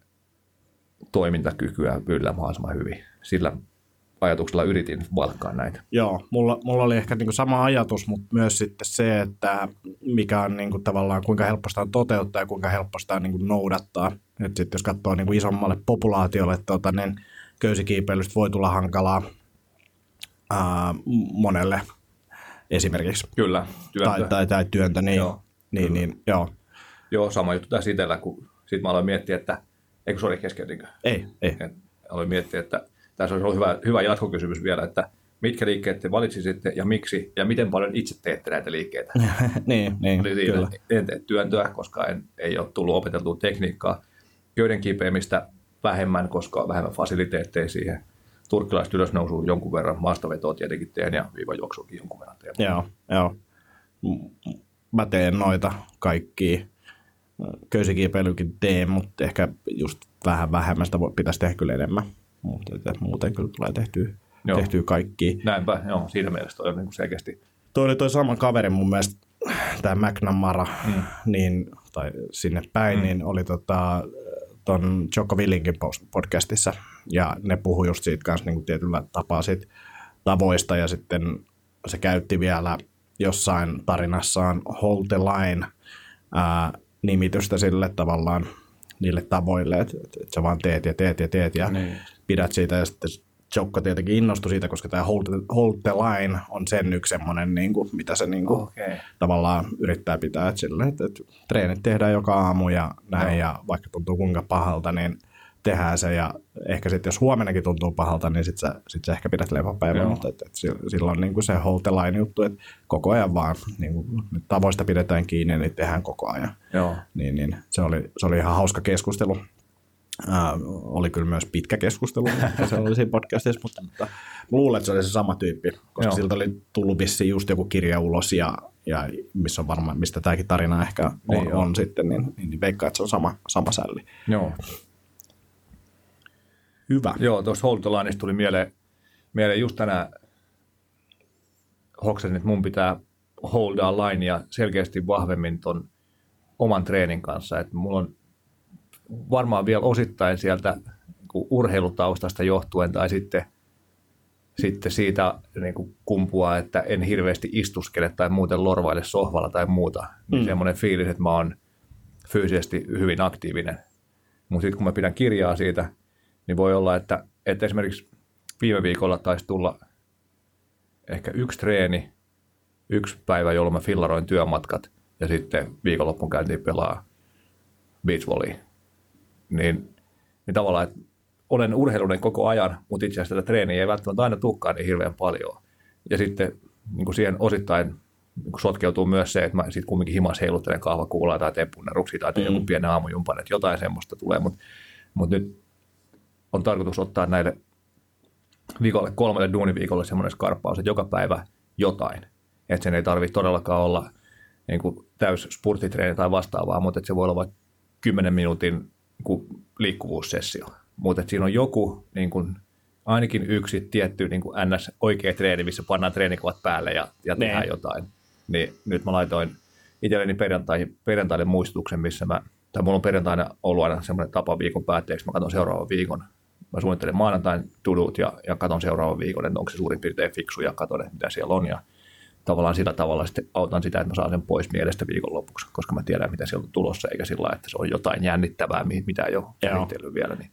toimintakykyä yllä mahdollisimman hyvin. Sillä ajatuksella yritin valkkaa näitä. Joo, mulla, mulla oli ehkä niin kuin sama ajatus, mutta myös sitten se, että mikä on niin kuin tavallaan kuinka helposta on toteuttaa ja kuinka helposta on niin kuin noudattaa. Et sitten jos katsoo niin kuin isommalle populaatiolle, tota, niin köysikiipeilystä voi tulla hankalaa ää, monelle esimerkiksi. Kyllä, työntö. Tai, tai, tai työntö, niin, joo, niin, niin, joo. Joo, sama juttu tässä itsellä, kun sitten mä aloin miettiä, että eikö se oli keskeytinkö? Ei, ei. Et aloin miettiä, että tässä olisi ollut hyvä, hyvä jatkokysymys vielä, että mitkä liikkeet te valitsisitte ja miksi ja miten paljon itse teette näitä liikkeitä? niin, niin Eli kyllä. En tee työntöä, koska en, ei ole tullut opeteltua tekniikkaa. Joiden kipeämistä vähemmän, koska on vähemmän fasiliteetteja siihen. Turkkilaiset ylösnousu jonkun verran, maastavetoa tietenkin teen ja viivajuoksuakin jonkun verran teen. Joo, joo. Mä teen noita kaikkia. Köysikiipeilykin teen, mutta ehkä just vähän vähemmän sitä pitäisi tehdä kyllä enemmän. Mutta muuten kyllä tulee tehtyä, joo. tehtyä kaikki. Näinpä, joo, siinä mielessä toi on niin selkeästi. Toi oli toi sama kaveri mun mielestä, tämä McNamara, mm. niin, tai sinne päin, mm. niin oli tota, ton Jocko Willinkin podcastissa, ja ne puhui just siitä kanssa niin tietyllä tapaa siitä tavoista, ja sitten se käytti vielä jossain tarinassaan Hold the Line ää, nimitystä sille tavallaan niille tavoille, että, että sä vaan teet ja teet ja teet ja niin. pidät siitä ja sitten Jokka tietenkin innostui siitä, koska tämä hold, hold the line on sen yksi semmoinen, niin kuin, mitä se niin kuin, okay. tavallaan yrittää pitää. Että sille, että, että treenit tehdään joka aamu ja näin, no. ja vaikka tuntuu kuinka pahalta, niin tehdään se. Ja ehkä sitten, jos huomenakin tuntuu pahalta, niin sitten sä, sit sä ehkä pidät lepopäivän, mutta että, että silloin niin kuin se line juttu, että koko ajan vaan niin kuin, tavoista pidetään kiinni, niin tehdään koko ajan. Joo. Niin, niin se, oli, se oli ihan hauska keskustelu. Äh, oli kyllä myös pitkä keskustelu, se oli siinä podcastissa, mutta, mutta luulen, että se oli se sama tyyppi, koska Joo. siltä oli tullut vissiin just joku kirja ulos ja, ja missä on varmaan, mistä tämäkin tarina ehkä on, niin on sitten, niin, niin, niin veikkaa, että se on sama, sama sälli. Joo. Hyvä. Joo, tuossa Hold tuli mieleen, mieleen just tänään hoksasin, että mun pitää holdaa linea selkeästi vahvemmin ton oman treenin kanssa. Että mulla on varmaan vielä osittain sieltä niin urheilutaustasta johtuen tai sitten, sitten siitä niin kuin kumpua, että en hirveästi istuskele tai muuten lorvaile sohvalla tai muuta. Niin mm. semmoinen fiilis, että mä oon fyysisesti hyvin aktiivinen. Mutta sitten kun mä pidän kirjaa siitä, niin voi olla, että, että esimerkiksi viime viikolla taisi tulla ehkä yksi treeni, yksi päivä, jolloin mä fillaroin työmatkat ja sitten viikonloppun käyntiin pelaa beach volley niin, niin tavallaan, että olen urheilunen koko ajan, mutta itse asiassa tätä treeniä ei välttämättä aina tulekaan niin hirveän paljon. Ja sitten niin kuin siihen osittain niin kuin sotkeutuu myös se, että mä sitten kumminkin himas heiluttelen kahvakuulaa tai teen punneruksia tai teen mm. joku pienen aamujumpan, että jotain semmoista tulee, mutta, mutta nyt on tarkoitus ottaa näille viikolle, kolmelle duuniviikolle semmoinen skarppaus, että joka päivä jotain. Että sen ei tarvitse todellakaan olla niin kuin täys spurttitreeni tai vastaavaa, mutta että se voi olla vaikka 10 minuutin kuin liikkuvuussessio. Mutta siinä on joku, niin kuin, ainakin yksi tietty niin kuin NS oikea treeni, missä pannaan treenikuvat päälle ja, ja tehdään ne. jotain. Niin nyt mä laitoin itselleni perjantai, perjantaille muistutuksen, missä mä, tai mulla on perjantaina ollut aina semmoinen tapa viikon päätteeksi, mä katson seuraavan viikon. Mä suunnittelen maanantain tudut ja, ja katson seuraavan viikon, että onko se suurin piirtein fiksu ja katson, että mitä siellä on. Ja tavallaan sillä tavalla sitten autan sitä, että mä saan sen pois mielestä viikonlopuksi, koska mä tiedän, mitä sieltä on tulossa, eikä sillä että se on jotain jännittävää, mitä ei ole käsitellyt vielä. Niin,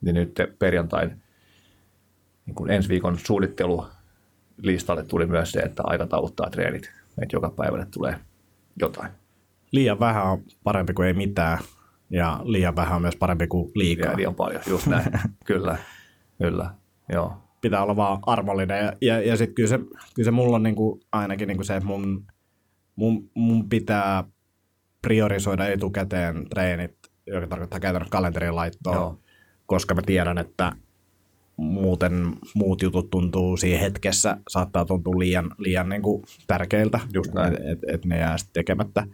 niin nyt perjantain niin kun ensi viikon suunnittelu listalle tuli myös se, että aikatauluttaa treenit, että joka päivälle tulee jotain. Liian vähän on parempi kuin ei mitään, ja liian vähän on myös parempi kuin liikaa. Ja liian paljon, just näin. kyllä, kyllä, joo pitää olla vaan armollinen. Ja, ja, ja sitten kyllä se, kyllä se mulla on niinku ainakin niinku se, että mun, mun, mun pitää priorisoida etukäteen treenit, joka tarkoittaa käytännössä kalenterin laittoa, Joo. koska mä tiedän, että muuten muut jutut tuntuu siinä hetkessä, saattaa tuntua liian, liian niin kuin tärkeiltä, että et, et ne jää sitten tekemättä.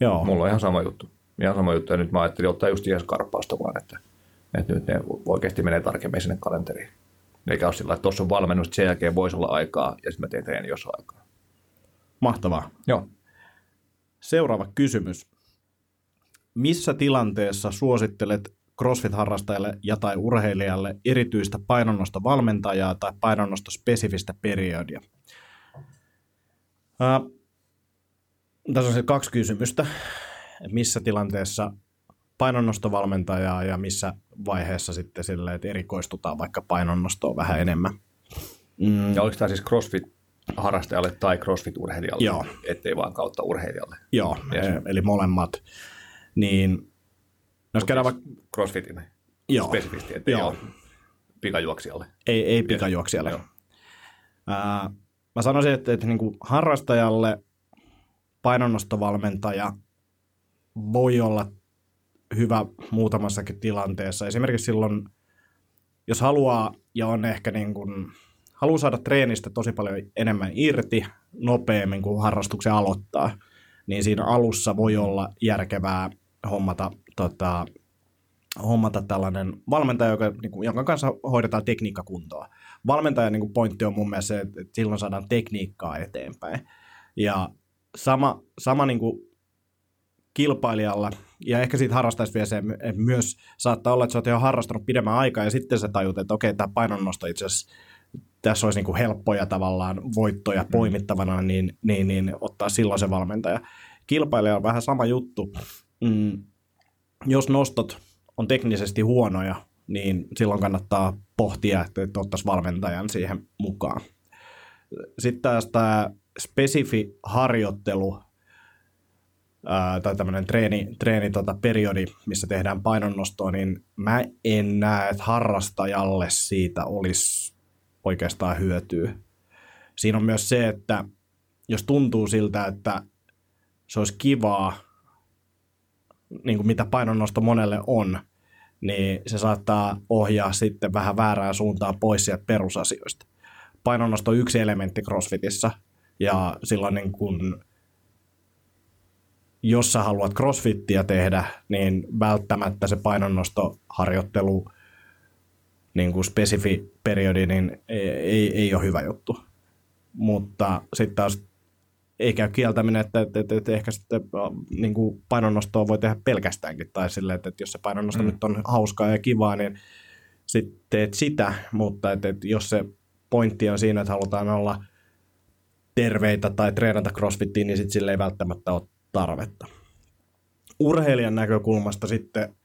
Joo. Mulla on ihan sama juttu. Ihan sama juttu, ja nyt mä ajattelin ottaa just ihan skarppausta vaan, että että nyt ne oikeasti menee tarkemmin sinne kalenteriin. Eikä ole sillä että tuossa on valmennus, sen jälkeen voisi olla aikaa, ja sitten mä teen treeni, jos on aikaa. Mahtavaa. Joo. Seuraava kysymys. Missä tilanteessa suosittelet CrossFit-harrastajalle ja tai urheilijalle erityistä painonnostovalmentajaa tai painonnostospesifistä periodia? Ää, tässä on se kaksi kysymystä. Missä tilanteessa painonnostovalmentajaa ja missä vaiheessa sitten sille, että erikoistutaan vaikka painonnostoon vähän enemmän. Mm. Ja oliko tämä siis CrossFit-harrastajalle tai CrossFit-urheilijalle, Joo. ettei vaan kautta urheilijalle? Joo, Yes. e- eli molemmat. Niin, jos käydään vaikka, CrossFitin joo, spesifisti, ettei Joo. ole pikajuoksijalle. ei, ei pikajuoksijalle. Joo. Ää, mä sanoisin, että, että niin kuin harrastajalle painonnostovalmentaja voi olla hyvä muutamassakin tilanteessa. Esimerkiksi silloin, jos haluaa ja on ehkä niin kuin, haluaa saada treenistä tosi paljon enemmän irti nopeammin kuin harrastuksen aloittaa, niin siinä alussa voi olla järkevää hommata, tota, hommata tällainen valmentaja, joka, niin kuin, jonka kanssa hoidetaan tekniikkakuntoa. Valmentajan niin kuin pointti on mun mielestä se, että silloin saadaan tekniikkaa eteenpäin. Ja sama, sama niin kuin kilpailijalla, ja ehkä siitä harrastaisi vielä se, että myös saattaa olla, että sä oot jo harrastanut pidemmän aikaa, ja sitten sä tajut, että okei, tämä painonnosto itse asiassa, tässä olisi niin kuin helppoja tavallaan voittoja poimittavana, niin, niin, niin ottaa silloin se valmentaja. Kilpailija on vähän sama juttu. Mm, jos nostot on teknisesti huonoja, niin silloin kannattaa pohtia, että, että ottaisi valmentajan siihen mukaan. Sitten taas tämä spesifi harjoittelu tai tämmöinen treeni, treeni tota, periodi, missä tehdään painonnostoa, niin mä en näe, että harrastajalle siitä olisi oikeastaan hyötyä. Siinä on myös se, että jos tuntuu siltä, että se olisi kivaa, niin kuin mitä painonnosto monelle on, niin se saattaa ohjaa sitten vähän väärään suuntaan pois sieltä perusasioista. Painonnosto on yksi elementti CrossFitissa, ja silloin niin kun, jos sä haluat CrossFittiä tehdä, niin välttämättä se painonnostoharjoittelu niin kuin spesifi periodi, niin ei, ei, ei ole hyvä juttu. Mutta sitten taas ei käy kieltäminen, että, että, että, että ehkä sitten niin kuin painonnostoa voi tehdä pelkästäänkin, tai silleen, että, että jos se painonnosto mm. nyt on hauskaa ja kivaa, niin sitten teet sitä, mutta että, että jos se pointti on siinä, että halutaan olla terveitä tai treenata crossfittiin, niin sitten sille ei välttämättä ole tarvetta. Urheilijan näkökulmasta sitten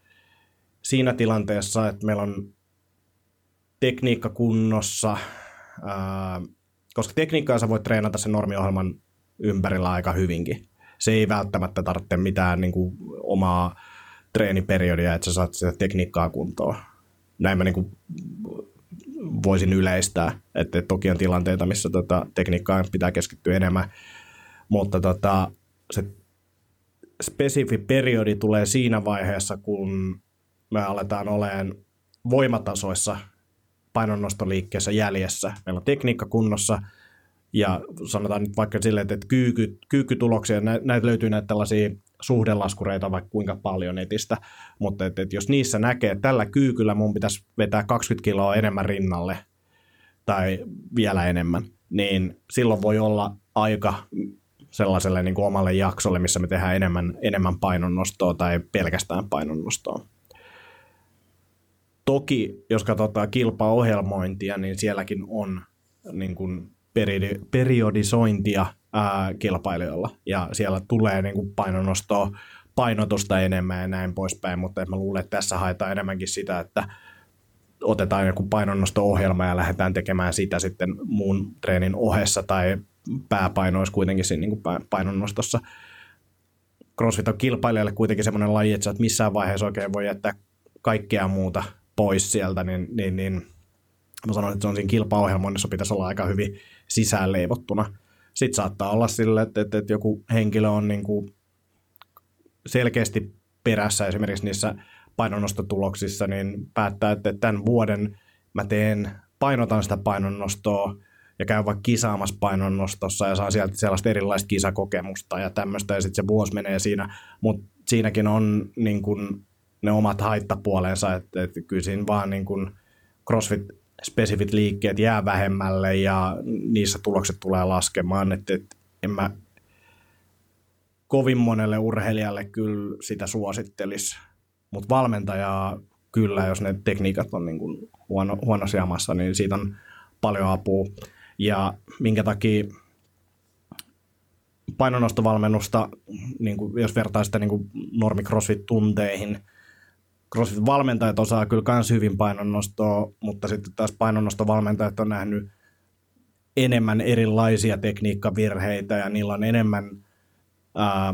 siinä tilanteessa, että meillä on tekniikka kunnossa, ää, koska tekniikkaa sä voit treenata sen normiohjelman ympärillä aika hyvinkin. Se ei välttämättä tarvitse mitään niin kuin, omaa treeniperiodia, että sä saat sitä tekniikkaa kuntoon. Näin mä niin kuin, voisin yleistää, että toki on tilanteita, missä tota, tekniikkaan pitää keskittyä enemmän, mutta tota, se spesifi periodi tulee siinä vaiheessa, kun me aletaan olemaan voimatasoissa painonnostoliikkeessä jäljessä. Meillä on tekniikka kunnossa ja sanotaan nyt vaikka silleen, että kyyky, kyykkytuloksia, nä- näitä löytyy näitä tällaisia suhdelaskureita vaikka kuinka paljon netistä, mutta et, et jos niissä näkee, että tällä kyykyllä mun pitäisi vetää 20 kiloa enemmän rinnalle tai vielä enemmän, niin silloin voi olla aika sellaiselle niin kuin omalle jaksolle, missä me tehdään enemmän, enemmän painonnostoa tai pelkästään painonnostoa. Toki, jos katsotaan kilpaohjelmointia, niin sielläkin on niin kuin periodi, periodisointia ää, kilpailijoilla, ja siellä tulee niin kuin painonnostoa, painotusta enemmän ja näin poispäin, mutta mä luulen, että tässä haetaan enemmänkin sitä, että otetaan joku painonnosto-ohjelma ja lähdetään tekemään sitä sitten muun treenin ohessa tai pääpaino olisi kuitenkin siinä niin kuin painonnostossa. CrossFit on kilpailijalle kuitenkin semmoinen laji, että sä et missään vaiheessa oikein voi jättää kaikkea muuta pois sieltä, niin, niin, niin mä sanoin, että se on siinä kilpaohjelmoinnissa pitäisi olla aika hyvin sisään leivottuna. Sitten saattaa olla sille, että, että, että joku henkilö on niin kuin selkeästi perässä esimerkiksi niissä painonnostotuloksissa, niin päättää, että tämän vuoden mä teen, painotan sitä painonnostoa ja käyn vaikka kisaamassa painonnostossa ja saan sieltä sellaista erilaista kisakokemusta ja tämmöistä, ja sitten se vuosi menee siinä, mutta siinäkin on niin kun, ne omat haittapuolensa, että, että kyllä siinä vaan niin kun CrossFit-spesifit liikkeet jää vähemmälle ja niissä tulokset tulee laskemaan, että, että en mä kovin monelle urheilijalle kyllä sitä suosittelisi, mutta valmentajaa kyllä, jos ne tekniikat on niin kuin huono, huonossa jamassa, niin siitä on paljon apua. Ja minkä takia painonnostovalmennusta, niin kuin jos vertaa sitä niin kuin normi CrossFit-tunteihin, CrossFit-valmentajat osaa kyllä myös hyvin painonnostoa, mutta sitten taas painonnostovalmentajat on nähnyt enemmän erilaisia tekniikkavirheitä ja niillä on enemmän ää,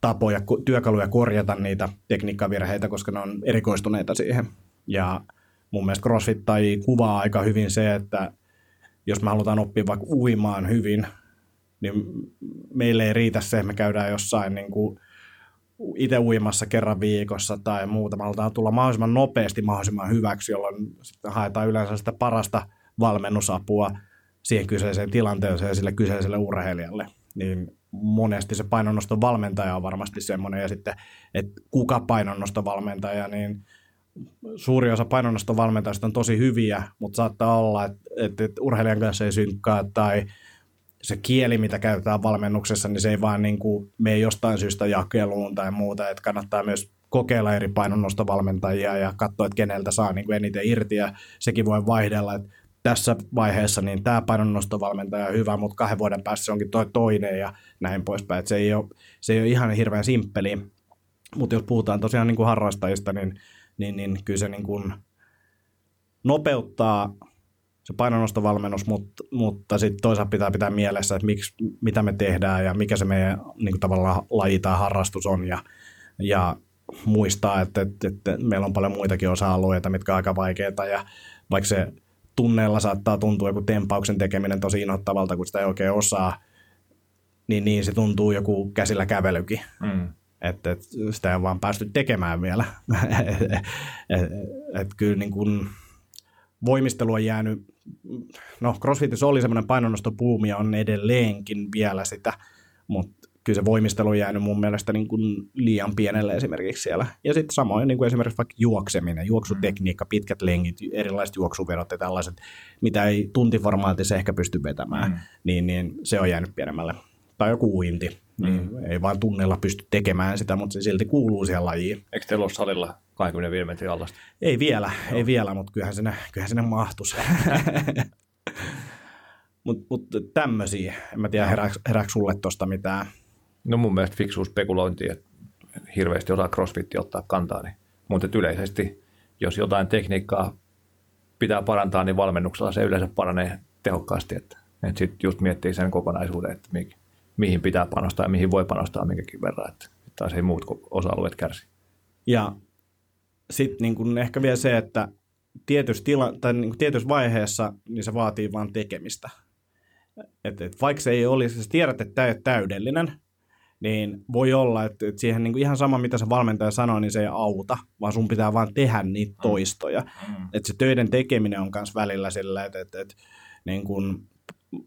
tapoja, työkaluja korjata niitä tekniikkavirheitä, koska ne on erikoistuneita siihen. Ja mun mielestä CrossFit tai kuvaa aika hyvin se, että jos me halutaan oppia vaikka uimaan hyvin, niin meille ei riitä se, että me käydään jossain niin kuin itse uimassa kerran viikossa tai muuta. Me halutaan tulla mahdollisimman nopeasti mahdollisimman hyväksi, jolloin sitten haetaan yleensä sitä parasta valmennusapua siihen kyseiseen tilanteeseen sille kyseiselle urheilijalle. Niin monesti se painonnoston valmentaja on varmasti semmoinen, ja sitten, että kuka painonnoston valmentaja, niin suuri osa painonnoston valmentajista on tosi hyviä, mutta saattaa olla, että, että, että urheilijan kanssa ei synkkaa tai se kieli, mitä käytetään valmennuksessa, niin se ei vaan niin kuin mene jostain syystä jakeluun tai muuta, että kannattaa myös kokeilla eri painonnostovalmentajia ja katsoa, että keneltä saa niin kuin eniten irti ja sekin voi vaihdella, että tässä vaiheessa niin tämä painonnostovalmentaja on hyvä, mutta kahden vuoden päässä se onkin toi toinen ja näin poispäin. Se, ei ole, se ei ole ihan hirveän simppeli, mutta jos puhutaan tosiaan niin kuin harrastajista, niin, niin, niin kyllä se niin kuin nopeuttaa se painonnostovalmennus, mutta, mutta sitten toisaalta pitää pitää mielessä, että miksi, mitä me tehdään ja mikä se meidän niin kuin tavallaan laji tai harrastus on ja, ja muistaa, että, että, että meillä on paljon muitakin osa-alueita, mitkä on aika vaikeita ja vaikka se tunneilla saattaa tuntua joku tempauksen tekeminen tosi inhottavalta, kun sitä ei oikein osaa, niin, niin se tuntuu joku käsillä kävelykin. Mm. Että et, sitä ei ole vaan päästy tekemään vielä. et, et, et kyllä niin kun voimistelu on jäänyt, no CrossFitissä oli semmoinen painonnostopuumi ja on edelleenkin vielä sitä, mutta kyllä se voimistelu on jäänyt mun mielestä niin kuin liian pienelle esimerkiksi siellä. Ja sitten samoin niin kuin esimerkiksi vaikka juokseminen, juoksutekniikka, mm. pitkät lengit, erilaiset juoksuverot ja tällaiset, mitä ei tuntiformaatissa ehkä pysty vetämään, mm. niin, niin se on jäänyt pienemmälle. Tai joku uinti, niin mm. ei vaan tunnella pysty tekemään sitä, mutta se silti kuuluu siihen lajiin. Eikö teillä ole salilla 25 metrin allasta? Ei vielä, Joo. ei vielä, mutta kyllähän sinne, kyllähän sinne mahtuisi. mutta mut tämmöisiä, en mä tiedä herääkö, sulle tuosta mitään No mun mielestä fiksu spekulointi, että hirveästi osaa crossfitti ottaa kantaa, niin, mutta yleisesti, jos jotain tekniikkaa pitää parantaa, niin valmennuksella se yleensä paranee tehokkaasti, että, että sitten just miettii sen kokonaisuuden, että mi, mihin pitää panostaa ja mihin voi panostaa minkäkin verran, että taas ei muut osa-alueet kärsi. Ja sitten niin ehkä vielä se, että tietyssä, tila, tai niin tietyssä vaiheessa niin se vaatii vain tekemistä. Et, et vaikka se ei olisi, sä tiedät, että tämä ei ole täydellinen, niin voi olla, että, että siihen niin kuin ihan sama, mitä se valmentaja sanoo, niin se ei auta, vaan sun pitää vaan tehdä niitä mm. toistoja. Mm. Että se töiden tekeminen on myös välillä sillä, että, että, että niin kuin,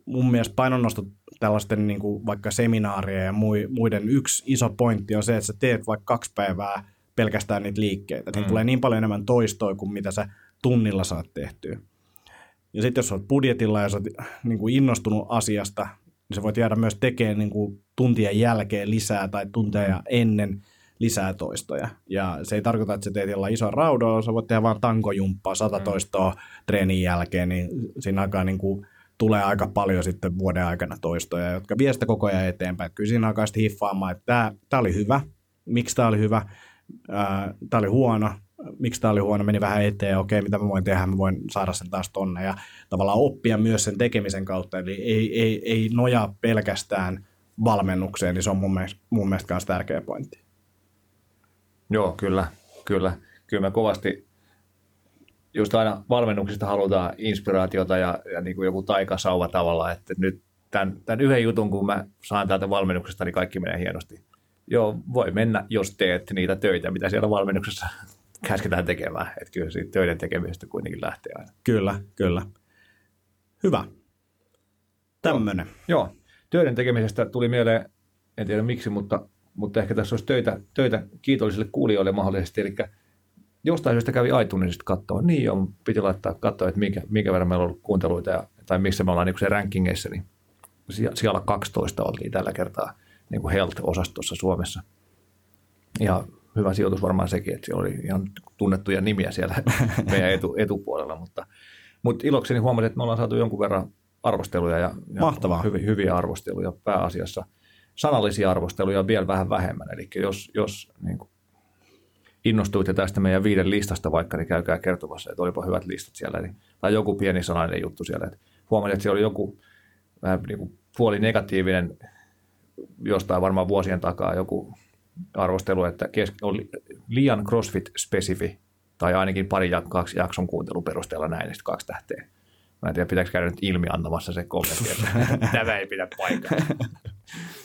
mun mielestä painonnosto tällaisten niin kuin vaikka seminaarien ja muiden yksi iso pointti on se, että sä teet vaikka kaksi päivää pelkästään niitä liikkeitä. Mm. tulee niin paljon enemmän toistoa kuin mitä sä tunnilla saat tehtyä. Ja sitten jos olet budjetilla ja sä oot niin kuin innostunut asiasta, niin sä voit jäädä myös tekemään niin kuin tuntien jälkeen lisää tai tunteja ennen lisää toistoja. Ja se ei tarkoita, että sä teet jollain ison raudoilla, sä voit tehdä vaan tankojumppaa, sata mm. toistoa treenin jälkeen, niin siinä alkaa niin kuin tulee aika paljon sitten vuoden aikana toistoja, jotka vie sitä koko ajan eteenpäin. Kyllä siinä alkaa sitten hiffaamaan, että tämä, oli hyvä, miksi tämä oli hyvä, tämä oli huono, miksi tämä oli huono, meni vähän eteen, okei, mitä mä voin tehdä, mä voin saada sen taas tonne. Ja tavallaan oppia myös sen tekemisen kautta, eli ei, ei, ei nojaa pelkästään valmennukseen, niin se on mun mielestä, mun mielestä myös tärkeä pointti. Joo, kyllä, kyllä. Kyllä me kovasti just aina valmennuksista halutaan inspiraatiota ja, ja niin kuin joku taikasauva tavalla, että nyt tämän, tämän yhden jutun, kun mä saan täältä valmennuksesta, niin kaikki menee hienosti. Joo, voi mennä, jos teet niitä töitä, mitä siellä valmennuksessa käsketään tekemään. Että kyllä siitä töiden tekemisestä kuitenkin lähtee aina. Kyllä, kyllä. Hyvä. Tämmöinen. Joo, joo. töiden tekemisestä tuli mieleen, en tiedä miksi, mutta, mutta ehkä tässä olisi töitä, töitä kiitollisille kuulijoille mahdollisesti. Eli jostain syystä kävi iTunesista katsoa. Niin on, piti laittaa katsoa, että minkä, minkä verran meillä on ollut kuunteluita ja, tai missä me ollaan niin se rankingeissa, niin siellä 12 oltiin tällä kertaa niin kuin Health-osastossa Suomessa. Ja hyvä sijoitus varmaan sekin, että siellä oli ihan tunnettuja nimiä siellä meidän etu, etupuolella, mutta, mutta ilokseni huomasin, että me ollaan saatu jonkun verran arvosteluja ja, ja Mahtavaa. Hyviä, hyviä arvosteluja pääasiassa. Sanallisia arvosteluja vielä vähän vähemmän, eli jos, jos niin kuin innostuitte tästä meidän viiden listasta vaikka, niin käykää kertomassa, että olipa hyvät listat siellä, eli, tai joku pieni sanainen juttu siellä. Että huomasin, että siellä oli joku vähän niin kuin puoli negatiivinen jostain varmaan vuosien takaa joku arvostelu, että kes- oli liian CrossFit-spesifi, tai ainakin pari jak- kaksi jakson kuuntelun perusteella näin, niin kaksi tähteä. Mä en tiedä, pitääkö käydä nyt ilmi antamassa se kommentti, että tämä ei pidä paikkaa.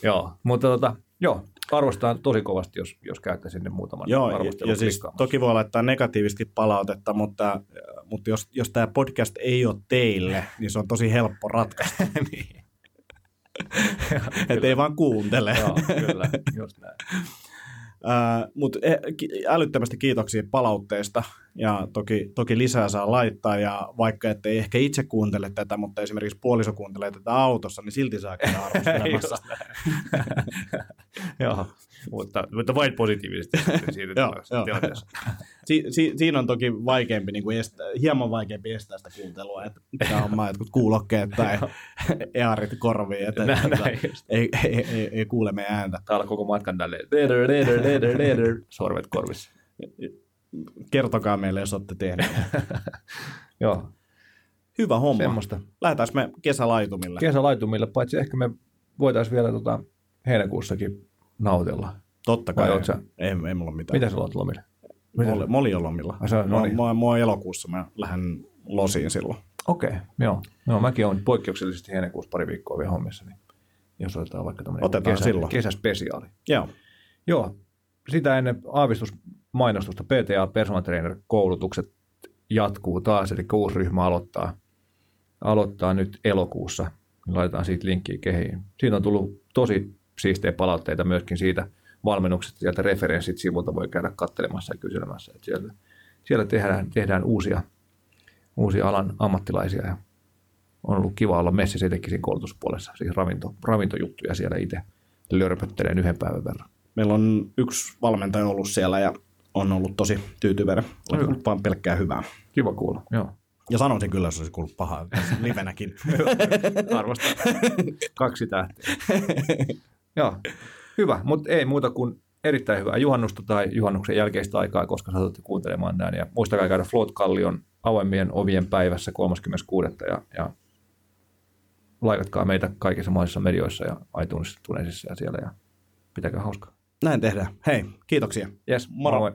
joo, mutta tota, joo, arvostan tosi kovasti, jos, jos käytte sinne muutaman Joo, ja, ja siis toki voi laittaa negatiivisesti palautetta, mutta, mutta jos, jos tämä podcast ei ole teille, niin se on tosi helppo ratkaista. niin. Että ei vaan kuuntele. Joo, kyllä, just näin. Mutta älyttömästi kiitoksia palautteesta ja toki, toki lisää saa laittaa ja vaikka ettei ehkä itse kuuntele tätä, mutta esimerkiksi puoliso kuuntelee tätä autossa, niin silti saa käydä arvostelemassa. Joo, mutta, mutta vain positiivisesti joo. tilanteessa. Si, si, siinä on toki vaikeampi, niin kuin estää, hieman vaikeampi estää sitä kuuntelua, että pitää hommaa jotkut kuulokkeet tai earit korviin, että, Näin, että näin ei, ei, ei, ei, kuule meidän ääntä. Täällä koko matkan tälleen, leder, leder, leder, leder, sorvet korvissa. Kertokaa meille, jos olette tehneet. Joo, Hyvä homma. semmoista. Lähdetään me kesälaitumille. Kesälaitumille, paitsi ehkä me voitaisiin vielä tota, heinäkuussakin nautella. Totta Vai kai. sä- Ei, ei mulla ole mitään. Mitä sä olet lomille? Moli, moli on lomilla. Ai se no Mua, niin. mua on elokuussa, mä lähden losiin silloin. Okei, okay, joo. No, mäkin olen poikkeuksellisesti heinäkuussa pari viikkoa vielä hommissa, niin jos otetaan vaikka tämmöinen Otetaan kesä, silloin. kesäspesiaali. Joo. Joo, sitä ennen aavistusmainostusta PTA Personal Trainer koulutukset jatkuu taas, eli uusi ryhmä aloittaa, aloittaa nyt elokuussa. Laitetaan siitä linkkiä kehiin. Siitä on tullut tosi siistejä palautteita myöskin siitä valmennuksesta, sieltä referenssit sivulta voi käydä katselemassa ja kyselemässä. Että siellä, siellä tehdään, tehdään uusia, uusia alan ammattilaisia ja on ollut kiva olla messissä etenkin siinä koulutuspuolessa, siis ravinto, ravintojuttuja siellä itse lörpöttelen yhden päivän verran. Meillä on yksi valmentaja ollut siellä ja on ollut tosi tyytyväinen. On ollut vaan pelkkää hyvää. Kiva kuulla, joo. Ja sanoisin kyllä, jos olisi kuullut pahaa livenäkin. Arvostan. Kaksi tähteä. Joo, hyvä, mutta ei muuta kuin erittäin hyvää juhannusta tai juhannuksen jälkeistä aikaa, koska satutte kuuntelemaan näin. Ja muistakaa käydä Float Kallion avoimien ovien päivässä 36. Ja, ja laikatkaa meitä kaikissa mahdollisissa medioissa ja iTunes Tunesissa ja siellä ja pitäkää hauskaa. Näin tehdään. Hei, kiitoksia. Yes, Moro. moi.